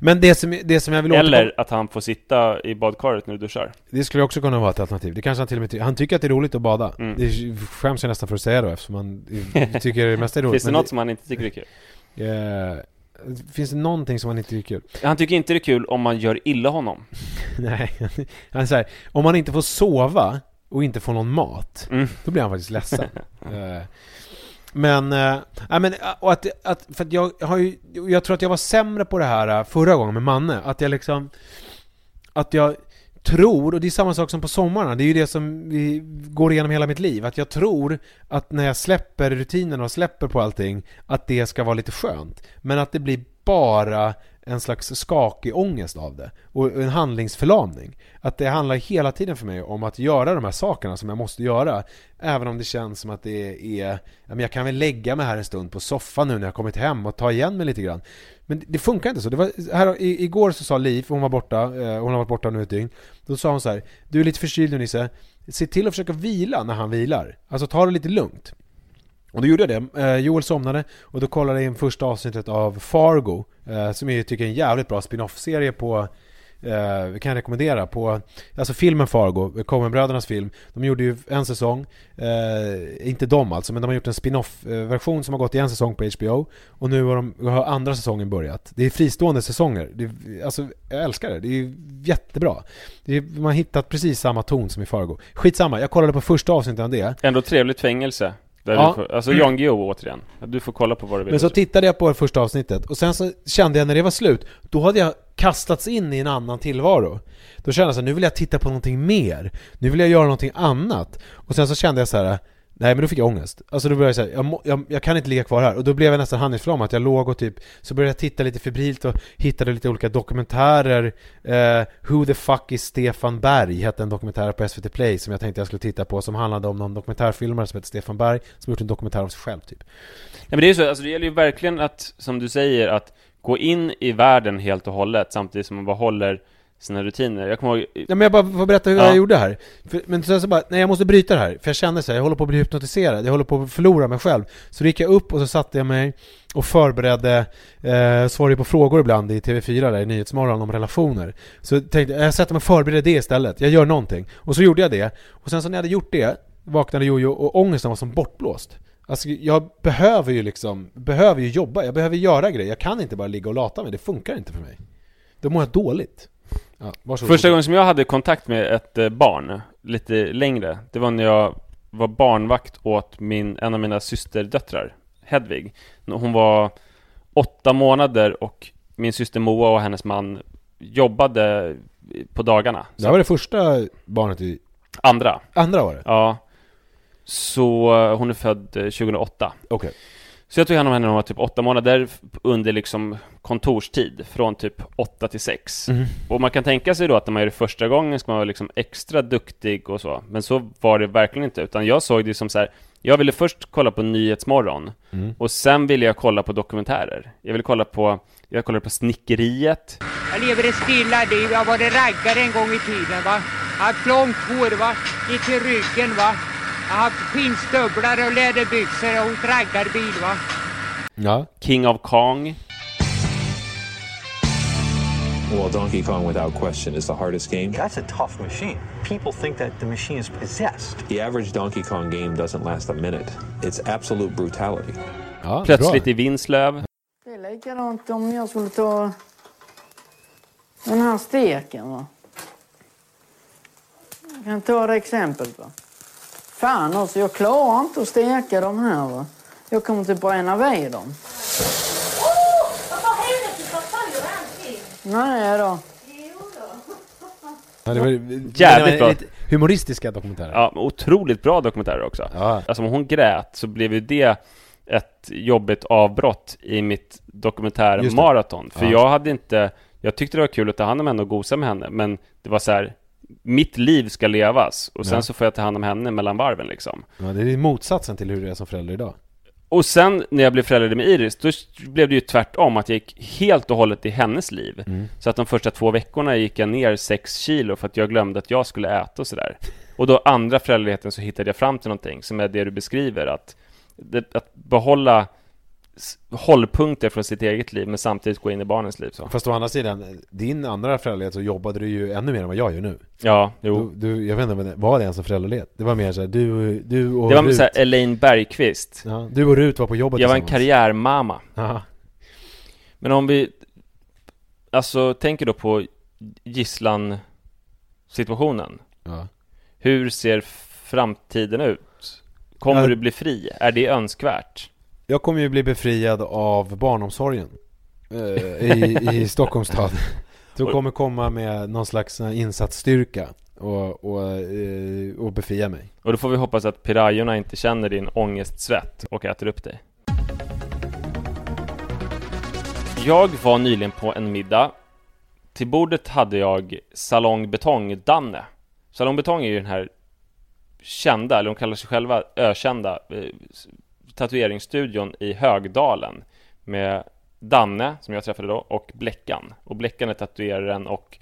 [SPEAKER 3] Men det som, det som jag vill återkomma...
[SPEAKER 4] Eller att han får sitta i badkaret när du duschar.
[SPEAKER 3] Det skulle också kunna vara ett alternativ. Det kanske han till och med ty- Han tycker att det är roligt att bada.
[SPEAKER 4] Mm.
[SPEAKER 3] Det skäms jag nästan för att säga då eftersom han tycker det mesta är roligt. *laughs*
[SPEAKER 4] Finns det något som han inte tycker är kul?
[SPEAKER 3] eh, Finns det någonting som han inte tycker är kul?
[SPEAKER 4] Han tycker inte det är kul om man gör illa honom. *laughs*
[SPEAKER 3] Nej, han säger om man inte får sova och inte får någon mat,
[SPEAKER 4] Mm.
[SPEAKER 3] då blir han faktiskt ledsen. *laughs* eh, Men, äh, men och att, att, för att jag har ju, jag tror att jag var sämre på det här förra gången med Manne, att jag liksom Att jag tror, och det är samma sak som på sommarna, det är ju det som går igenom hela mitt liv, att jag tror att när jag släpper rutinerna och släpper på allting, att det ska vara lite skönt. Men att det blir bara en slags skakig ångest av det och en handlingsförlamning. Att det handlar hela tiden för mig om att göra de här sakerna som jag måste göra även om det känns som att det är jag kan väl lägga mig här en stund på soffan nu när jag kommit hem och ta igen mig lite grann. Men det funkar inte så. Det var, här, igår så sa Liv, hon var borta, eh, hon har varit borta nu ett dygn. Då sa hon så här, du är lite förkyld nu Nisse, se till att försöka vila när han vilar. Alltså ta det lite lugnt. Och då gjorde jag det. Eh, Joel somnade och då kollade jag in första avsnittet av Fargo eh, som jag tycker är en jävligt bra spin-off-serie på eh, kan jag rekommendera på, alltså filmen Fargo, Coen-brödernas film. De gjorde ju en säsong, eh, inte de alltså, men de har gjort en spin-off-version som har gått i en säsong på HBO. Och nu har, de, har andra säsongen börjat. Det är fristående säsonger. Det är, alltså, jag älskar det. Det är jättebra. Det är, man har hittat precis samma ton som i Fargo. Skitsamma, jag kollade på första avsnittet av det.
[SPEAKER 4] Ändå trevligt fängelse. Där
[SPEAKER 3] Ja.
[SPEAKER 4] får, alltså Jan Guillou återigen. Du får kolla på vad du vill.
[SPEAKER 3] Men så tittade jag på det första avsnittet och sen så kände jag när det var slut, då hade jag kastats in i en annan tillvaro. Då kände jag så här, nu vill jag titta på någonting mer. Nu vill jag göra någonting annat. Och sen så kände jag så här. Nej men då fick jag ångest. Alltså då började jag säga, jag, må- jag, jag kan inte ligga kvar här. Och då blev jag nästan handlingsförlamad. Jag låg och typ, så började jag titta lite febrilt och hittade lite olika dokumentärer. Eh, Who the fuck is Stefan Berg? hette en dokumentär på SVT Play som jag tänkte jag skulle titta på. Som handlade om någon dokumentärfilmare som heter Stefan Berg. Som gjort en dokumentär om sig själv typ.
[SPEAKER 4] Nej men det är ju så, alltså det gäller ju verkligen att, som du säger, att gå in i världen helt och hållet samtidigt som man bara håller sina rutiner. Jag kommer ihåg...
[SPEAKER 3] Ja, men jag bara får berätta hur
[SPEAKER 4] Ja.
[SPEAKER 3] jag gjorde här. För, men sen så bara, nej jag måste bryta det här. För jag kände så här, jag håller på att bli hypnotiserad. Jag håller på att förlora mig själv. Så då gick jag upp och så satte jag mig och förberedde, eh, svarade på frågor ibland i TV4 där i Nyhetsmorgon om relationer. Så tänkte jag, jag sätter mig och förbereder det istället. Jag gör någonting. Och så gjorde jag det. Och sen så när jag hade gjort det, vaknade Jojo och ångesten var som bortblåst. Alltså jag behöver ju liksom, behöver ju jobba, jag behöver göra grejer. Jag kan inte bara ligga och lata mig, det funkar inte för mig. Då mår jag dåligt. Ja.
[SPEAKER 4] Första gången som jag hade kontakt med ett eh, barn, lite längre, det var när jag var barnvakt åt min, en av mina systerdöttrar, Hedvig. Hon var åtta månader och min syster Moa och hennes man jobbade på dagarna.
[SPEAKER 3] Det här var det första barnet i...
[SPEAKER 4] Andra.
[SPEAKER 3] Andra var det?
[SPEAKER 4] Ja. Så eh, hon är född eh, 2008.
[SPEAKER 3] Okej.
[SPEAKER 4] Så jag tog hand om henne när hon var typ åtta månader under liksom kontorstid, från typ åtta till sex.
[SPEAKER 3] Mhm.
[SPEAKER 4] Och man kan tänka sig då att när man gör det första gången ska man vara liksom extra duktig och så. Men så var det verkligen inte, utan jag såg det som så här. Jag ville först kolla på Nyhetsmorgon
[SPEAKER 3] Mm.
[SPEAKER 4] och sen ville jag kolla på dokumentärer. Jag ville kolla på, jag kollade på Snickeriet.
[SPEAKER 5] Jag lever ett stilla liv. Jag var raggare en gång i tiden va. Jag har haft långt hår va. Gick till ryggen va. Jag har haft skinnstövlar och läderbyxor och åkt raggarbil va.
[SPEAKER 3] Ja.
[SPEAKER 4] King of Kong.
[SPEAKER 6] Well, Donkey Kong, without question, is the hardest game.
[SPEAKER 7] That's a tough machine. People think that the machine is possessed.
[SPEAKER 6] The average Donkey Kong game doesn't last a minute. It's absolute brutality.
[SPEAKER 3] Ja,
[SPEAKER 4] Plötsligt i Vinslöv.
[SPEAKER 8] Det är likadant om jag skulle ta den här steken. Va? Jag kan ta det exemplet. Va? Fan alltså, jag klarar inte att steka de här. Va? Jag kommer att bränna vid dem. Nej då.
[SPEAKER 3] Ja, det var
[SPEAKER 4] Jävligt bra.
[SPEAKER 3] Humoristiska dokumentärer.
[SPEAKER 4] Ja, otroligt bra dokumentärer också.
[SPEAKER 3] Ja.
[SPEAKER 4] Alltså om hon grät så blev ju det ett jobbigt avbrott i mitt dokumentärmaraton. För
[SPEAKER 3] Ja.
[SPEAKER 4] jag hade inte, jag tyckte det var kul att ta hand om henne och gosa med henne, men det var så här, mitt liv ska levas och sen
[SPEAKER 3] Ja.
[SPEAKER 4] så får jag ta hand om henne mellan varven liksom.
[SPEAKER 3] Ja, det är motsatsen till hur du är som förälder idag.
[SPEAKER 4] Och sen när jag blev förälder med Iris, då blev det ju tvärtom, att jag gick helt och hållet i hennes liv.
[SPEAKER 3] Mm.
[SPEAKER 4] Så att de första två veckorna gick jag ner sex kilo för att jag glömde att jag skulle äta och sådär. Och då andra föräldraledigheten så hittade jag fram till någonting som är det du beskriver, att, det, att behålla hållpunkter från sitt eget liv men samtidigt gå in i barnens liv så.
[SPEAKER 3] Fast å andra sidan, din andra föräldraledighet så jobbade du ju ännu mer än vad jag gör nu.
[SPEAKER 4] Ja, jo.
[SPEAKER 3] Du, du, jag vet inte, var det ens en föräldraledighet? Det var mer såhär, du, du och
[SPEAKER 4] Det var
[SPEAKER 3] Rut.
[SPEAKER 4] såhär Elaine Bergqvist.
[SPEAKER 3] Ja, du och Rut var på jobbet
[SPEAKER 4] Jag var en karriärmamma.
[SPEAKER 3] Aha.
[SPEAKER 4] Men om vi Alltså tänker då på gisslan situationen
[SPEAKER 3] Ja.
[SPEAKER 4] Hur ser framtiden ut? Kommer
[SPEAKER 3] Ja.
[SPEAKER 4] du bli fri? Är det önskvärt?
[SPEAKER 3] Jag kommer ju bli befriad av barnomsorgen eh, i, i *laughs* Stockholms stad. Du kommer komma med någon slags eh, insatsstyrka och, och, eh, och befria mig.
[SPEAKER 4] Och då får vi hoppas att pirayorna inte känner din ångestsvett och äter upp dig. Jag var nyligen på en middag. Till bordet hade jag Salong Betong-Danne. Salong Betong är ju den här kända, eller de kallar sig själva ökända, tatueringsstudion i Högdalen med Danne, som jag träffade då, och Bleckan. Och Bleckan är tatueraren och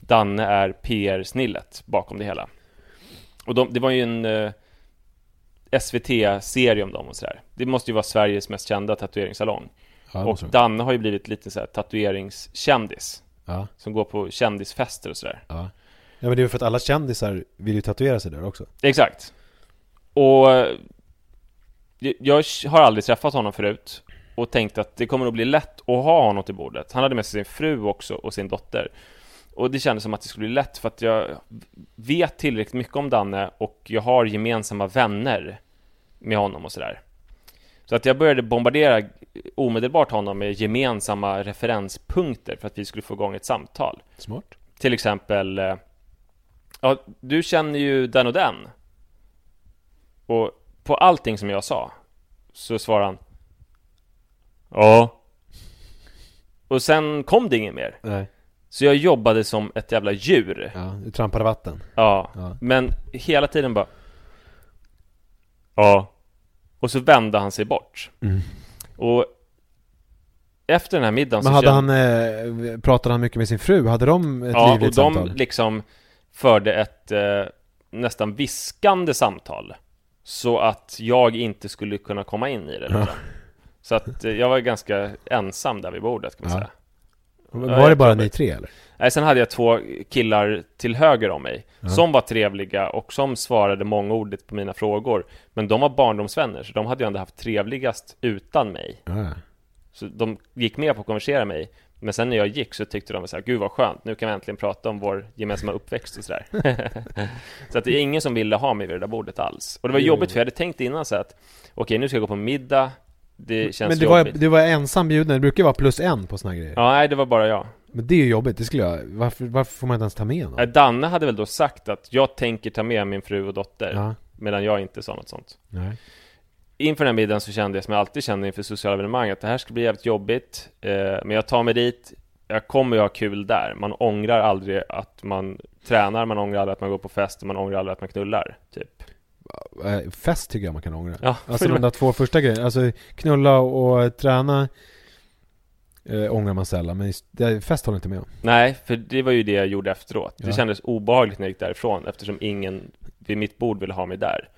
[SPEAKER 4] Danne är PR-snillet bakom det hela. Och de, det var ju en eh, SVT-serie om dem och sådär. Det måste ju vara Sveriges mest kända tatueringssalong.
[SPEAKER 3] Ja,
[SPEAKER 4] och. Danne har ju blivit lite så här tatueringskändis.
[SPEAKER 3] Ja.
[SPEAKER 4] Som går på kändisfester och sådär.
[SPEAKER 3] Ja. ja men det är ju för att alla kändisar vill ju tatuera sig där också.
[SPEAKER 4] Exakt. Och eh, jag har aldrig träffat honom förut och tänkte att det kommer att bli lätt att ha honom till bordet. Han hade med sig sin fru också och sin dotter. Och det kändes som att det skulle bli lätt för att jag vet tillräckligt mycket om Danne och jag har gemensamma vänner med honom och sådär. Så att jag började bombardera omedelbart honom med gemensamma referenspunkter för att vi skulle få igång ett samtal.
[SPEAKER 3] Smart.
[SPEAKER 4] Till exempel eh, Ja, du känner ju den och den Och på allting som jag sa Så svarade han Ja Och sen kom det inget mer
[SPEAKER 3] Nej.
[SPEAKER 4] Så jag jobbade som ett jävla djur
[SPEAKER 3] Ja, du trampade vatten.
[SPEAKER 4] Ja,
[SPEAKER 3] Ja.
[SPEAKER 4] men hela tiden bara Ja Och så vände han sig bort
[SPEAKER 3] Mm.
[SPEAKER 4] Och Efter den här middagen
[SPEAKER 3] Men
[SPEAKER 4] så
[SPEAKER 3] hade
[SPEAKER 4] kände-
[SPEAKER 3] han, eh, pratade han mycket med sin fru? Hade de ett
[SPEAKER 4] Ja, och
[SPEAKER 3] livligt
[SPEAKER 4] de
[SPEAKER 3] samtal?
[SPEAKER 4] liksom förde ett eh, nästan viskande samtal Så att jag inte skulle kunna komma in i det liksom. Så att eh, jag var ganska ensam där vid bordet kan man
[SPEAKER 3] Ja.
[SPEAKER 4] säga
[SPEAKER 3] Var
[SPEAKER 4] Ja,
[SPEAKER 3] det bara ni tre eller?
[SPEAKER 4] Nej, sen hade jag två killar till höger om mig
[SPEAKER 3] Ja.
[SPEAKER 4] Som var trevliga och som svarade mångordigt på mina frågor Men de var barndomsvänner, så de hade ju ändå haft trevligast utan mig
[SPEAKER 3] Ja, ja.
[SPEAKER 4] Så de gick med på att konversera med mig Men sen när jag gick så tyckte de så här, Gud vad skönt, nu kan vi äntligen prata om vår gemensamma uppväxt och sådär *laughs* Så att det är ingen som ville ha mig vid det där bordet alls Och det var
[SPEAKER 3] Jo.
[SPEAKER 4] jobbigt för jag hade tänkt innan så att Okej, nu ska jag gå på middag Det känns
[SPEAKER 3] Men det var,
[SPEAKER 4] jobbigt
[SPEAKER 3] det var ensam bjuden, det brukar ju vara plus en på här grejer.
[SPEAKER 4] Ja, nej det var bara jag
[SPEAKER 3] Men det är ju jobbigt, det skulle jag, varför, varför får man inte ens ta med någon?
[SPEAKER 4] Danne hade väl då sagt att jag tänker ta med min fru och dotter
[SPEAKER 3] Ja.
[SPEAKER 4] Medan jag inte sa något sånt
[SPEAKER 3] Nej.
[SPEAKER 4] Inför den här middagen så kände jag som jag alltid känner inför sociala evenemang att det här ska bli jävligt jobbigt. Eh, Men jag tar mig dit. Jag kommer ju ha kul där. Man ångrar aldrig att man tränar Man ångrar aldrig att man går på fest Man ångrar aldrig att man knullar Typ.
[SPEAKER 3] Eh, Fest tycker jag man kan ångra.
[SPEAKER 4] Ja,
[SPEAKER 3] alltså de där två första grejerna, alltså knulla och träna eh, ångrar man sällan, men det, fest håller jag inte med om.
[SPEAKER 4] Nej, för det var ju det jag gjorde efteråt. Det
[SPEAKER 3] Ja.
[SPEAKER 4] kändes obehagligt när jag gick därifrån Eftersom ingen vid mitt bord ville ha mig där.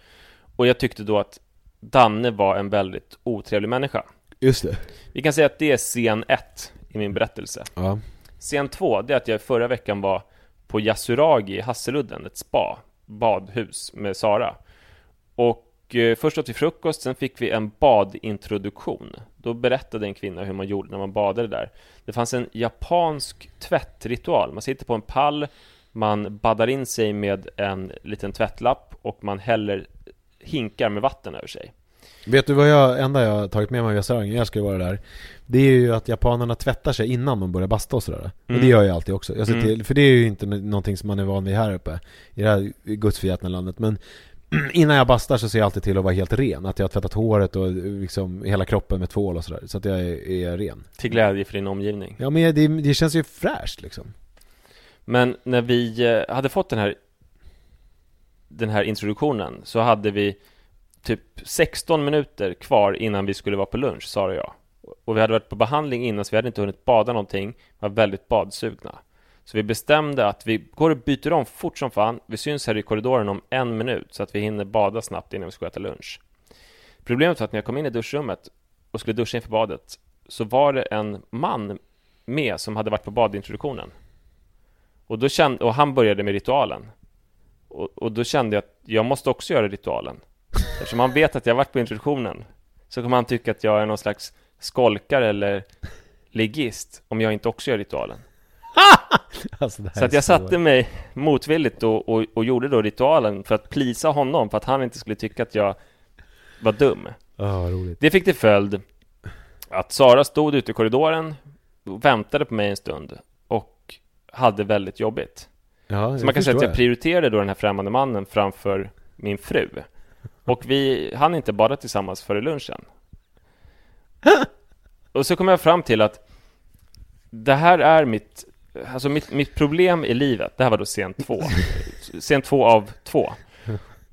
[SPEAKER 4] Och jag tyckte då att Danne var en väldigt otrevlig människa
[SPEAKER 3] Just det.
[SPEAKER 4] Vi kan säga att det är scen ett i min berättelse
[SPEAKER 3] Ja.
[SPEAKER 4] Scen två, det är att jag förra veckan var på Yasuragi i Hasseludden, ett spa, badhus med Sara. Och eh, först åt vi frukost, sen fick vi en badintroduktion. Då berättade en kvinna hur man gjorde när man badade där. Det fanns en japansk tvättritual. Man sitter på en pall, man baddar in sig med en liten tvättlapp och man häller hinkar med vatten över sig.
[SPEAKER 3] Vet du vad jag, enda jag har tagit med mig av restaurangen, jag ska vara där Det är ju att japanerna tvättar sig innan de börjar basta och sådär Och
[SPEAKER 4] Mm.
[SPEAKER 3] det gör jag alltid också jag ser
[SPEAKER 4] Mm.
[SPEAKER 3] till, För det är ju inte någonting som man är van vid här uppe I det här gudsförgätna landet Men *clears throat* innan jag bastar så ser jag alltid till att vara helt ren Att jag har tvättat håret och liksom hela kroppen med tvål och sådär Så att jag är, är ren
[SPEAKER 4] Till glädje för din omgivning.
[SPEAKER 3] Ja men det, det känns ju fräscht liksom
[SPEAKER 4] Men när vi eh, hade fått den här den här introduktionen så hade vi Typ 16 minuter kvar innan vi skulle vara på lunch, Sara och jag. Och vi hade varit på behandling innan så vi hade inte hunnit bada någonting. Vi var väldigt badsugna. Så vi bestämde att vi går och byter om fort som fan. Vi syns här i korridoren om en minut så att vi hinner bada snabbt innan vi ska äta lunch. Problemet var att när jag kom in i duschrummet och skulle duscha inför badet Så var det en man med som hade varit på badintroduktionen. Och, då kände, och han började med ritualen och, och då kände jag att jag måste också göra ritualen Eftersom han vet att jag varit på introduktionen Så kommer han tycka att jag är någon slags skolkare eller ligist Om jag inte också gör ritualen *laughs*
[SPEAKER 3] alltså,
[SPEAKER 4] Så att jag satte mig motvilligt och, och, och gjorde då ritualen för att plisa honom För att han inte skulle tycka att jag var dum.
[SPEAKER 3] Roligt.
[SPEAKER 4] Det fick till följd att Sara stod ute i korridoren och väntade på mig en stund och hade väldigt jobbigt.
[SPEAKER 3] Ja,
[SPEAKER 4] Så man kan säga att jag prioriterade då den här främmande mannen framför min fru. Och vi hann inte bada tillsammans före lunchen. *laughs* Och så kom jag fram till att det här är mitt, alltså mitt, mitt problem i livet, det här var då scen två, *laughs* scen två av två.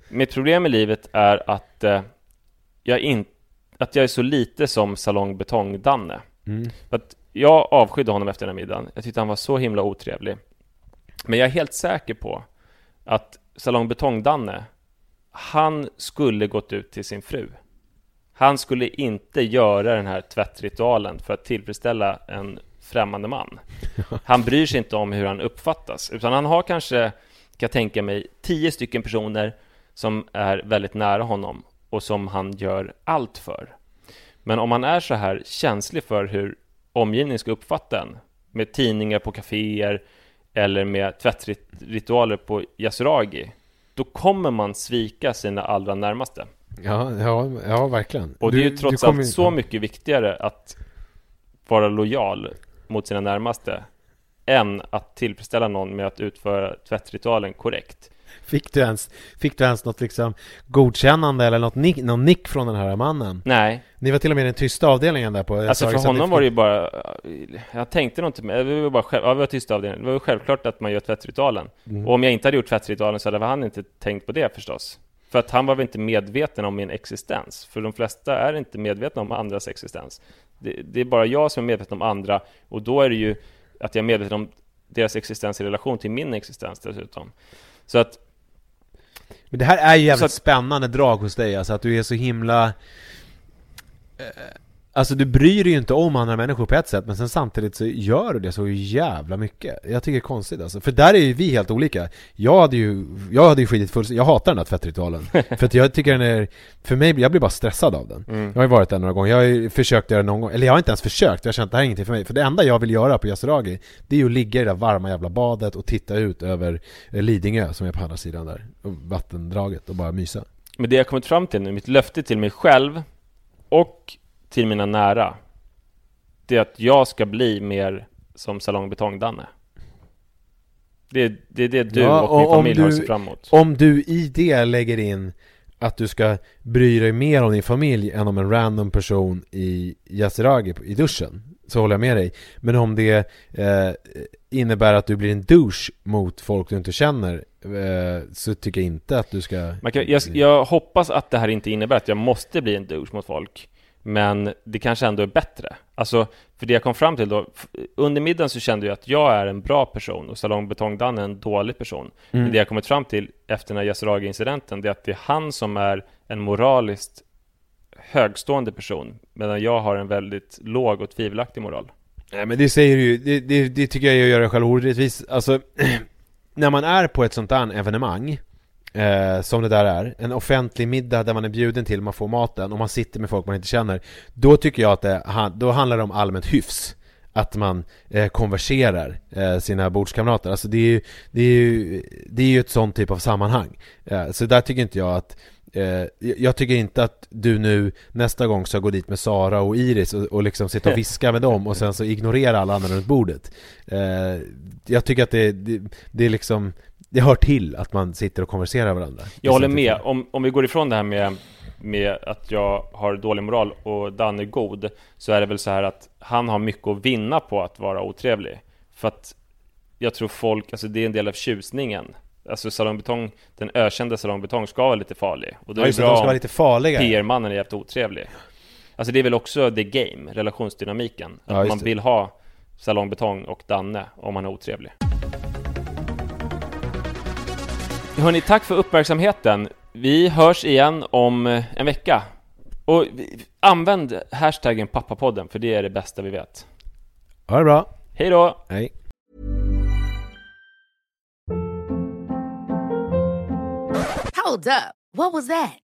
[SPEAKER 4] Mitt problem i livet är att eh, jag, in, att jag är så lite som Salong Betong-Danne.
[SPEAKER 3] Mm.
[SPEAKER 4] För att jag avskydde honom efter den här middagen. Jag tyckte han var så himla otrevlig. Men jag är helt säker på att Salong Betong-Danne, han skulle gått ut till sin fru. Han skulle inte göra den här tvättritualen för att tillfredsställa en främmande man. *laughs* Han bryr sig inte om hur han uppfattas, utan han har kanske, kan jag tänka mig, tio stycken personer som är väldigt nära honom och som han gör allt för. Men om man är så här känslig för hur omgivningen ska uppfatta en, med tidningar på kaféer eller med tvättritualer på Yasuragi, då kommer man svika sina allra närmaste.
[SPEAKER 3] Ja, ja, ja verkligen.
[SPEAKER 4] Och det är ju trots
[SPEAKER 3] kommer
[SPEAKER 4] allt så mycket viktigare att vara lojal mot sina närmaste än att tillfredsställa någon med att utföra tvättritualen korrekt.
[SPEAKER 3] Fick du ens, fick du ens något liksom godkännande eller något nick, någon nick från den här mannen?
[SPEAKER 4] Nej.
[SPEAKER 3] Ni var till och med i den tysta avdelningen där på
[SPEAKER 4] Alltså för honom var det ju bara Jag tänkte nog inte det var bara själv, ja, vi var tysta avdelningen Det var ju självklart att man gör tvättritualen
[SPEAKER 3] Mm.
[SPEAKER 4] Och om jag inte hade gjort tvättritualen så hade han inte tänkt på det förstås För att han var väl inte medveten om min existens För de flesta är inte medvetna om andras existens det, det är bara jag som är medveten om andra Och då är det ju att jag är medveten om deras existens i relation till min existens dessutom Så att
[SPEAKER 3] Men det här är ju jävligt
[SPEAKER 4] att-
[SPEAKER 3] spännande drag hos dig, alltså att du är så himla... Eh, Alltså du bryr dig ju inte om andra människor på ett sätt, men sen samtidigt så gör du det så jävla mycket. Jag tycker det är konstigt alltså, för där är ju vi helt olika. Jag hade ju, jag hade ju skitit fullständigt, jag hatar den här tvättritualen. *laughs* för att jag tycker den är, för mig, jag blir bara stressad av den.
[SPEAKER 4] Mm.
[SPEAKER 3] Jag har ju varit där några gånger, jag har ju försökt göra det någon gång, eller jag har inte ens försökt, jag har känt att det här är ingenting för mig. För det enda jag vill göra på Yasuragi, det är ju att ligga i det där varma jävla badet och titta ut över eh, Lidingö som är på andra sidan där, och vattendraget och bara mysa.
[SPEAKER 4] Men det jag kommit fram till nu, mitt löfte till mig själv och till mina nära Det är att jag ska bli mer som Salong Betong-Danne det, är- det du
[SPEAKER 3] Ja,
[SPEAKER 4] och min
[SPEAKER 3] om
[SPEAKER 4] familj har
[SPEAKER 3] du-
[SPEAKER 4] att se fram emot.
[SPEAKER 3] Om du i det lägger in att du ska bry dig mer om din familj än om en random person i Yasuragi i duschen så håller jag med dig. Men om det eh, innebär att du blir en douche mot folk du inte känner eh, så tycker jag inte att du ska...
[SPEAKER 4] Kan, jag, jag hoppas att det här inte innebär att jag måste bli en douche mot folk Men det kanske ändå är bättre Alltså, för det jag kom fram till då Under middagen så kände jag att jag är en bra person och Salong Betong-Dan är en dålig person
[SPEAKER 3] Mm.
[SPEAKER 4] Men det jag kommit fram till efter den här Yasuragi-incidenten Det är att det är han som är en moraliskt högstående person Medan jag har en väldigt låg och tvivelaktig moral
[SPEAKER 3] Nej men det säger du ju, det, det, det tycker jag är att göra själv orättvis. Alltså, *clears throat* när man är på ett sånt där evenemang eh, som det där är, en offentlig middag där man är bjuden till, man får maten och man sitter med folk man inte känner. Då tycker jag att det, då handlar det om allmänt hyfs. Att man eh, konverserar eh, sina bordskamrater. Alltså det är ju, det är ju, det är ju ett sånt typ av sammanhang. Eh, så där tycker inte jag att Eh, jag tycker inte att du nu nästa gång ska gå dit med Sara och Iris och, och liksom sitta och *laughs* viska med dem och sen så ignorera alla andra runt bordet. Eh, jag tycker att det, det, det är liksom, det hör till att man sitter och konverserar med varandra.
[SPEAKER 4] Jag håller
[SPEAKER 3] är
[SPEAKER 4] med. Om, om vi går ifrån det här med, med att jag har dålig moral och Dan är god Så är det väl så här att han har mycket att vinna på att vara otrevlig. För att jag tror folk, alltså det är en del av tjusningen. Alltså Salong Betong, den ökända Salong Betong ska vara lite farlig. Och då är det bra
[SPEAKER 3] de lite farliga.
[SPEAKER 4] PR-mannen är jävligt otrevlig. Alltså det är väl också the game, relationsdynamiken. Att
[SPEAKER 3] Ja,
[SPEAKER 4] man vill ha Salong Betong och Danne om man är otrevlig Hörni, tack för uppmärksamheten. Vi hörs igen om eh, en vecka. Och använd hashtaggen pappapodden, för det är det bästa vi vet.
[SPEAKER 3] Ha det bra.
[SPEAKER 4] Hej då!
[SPEAKER 3] Hej.
[SPEAKER 9] Hold up. What was that?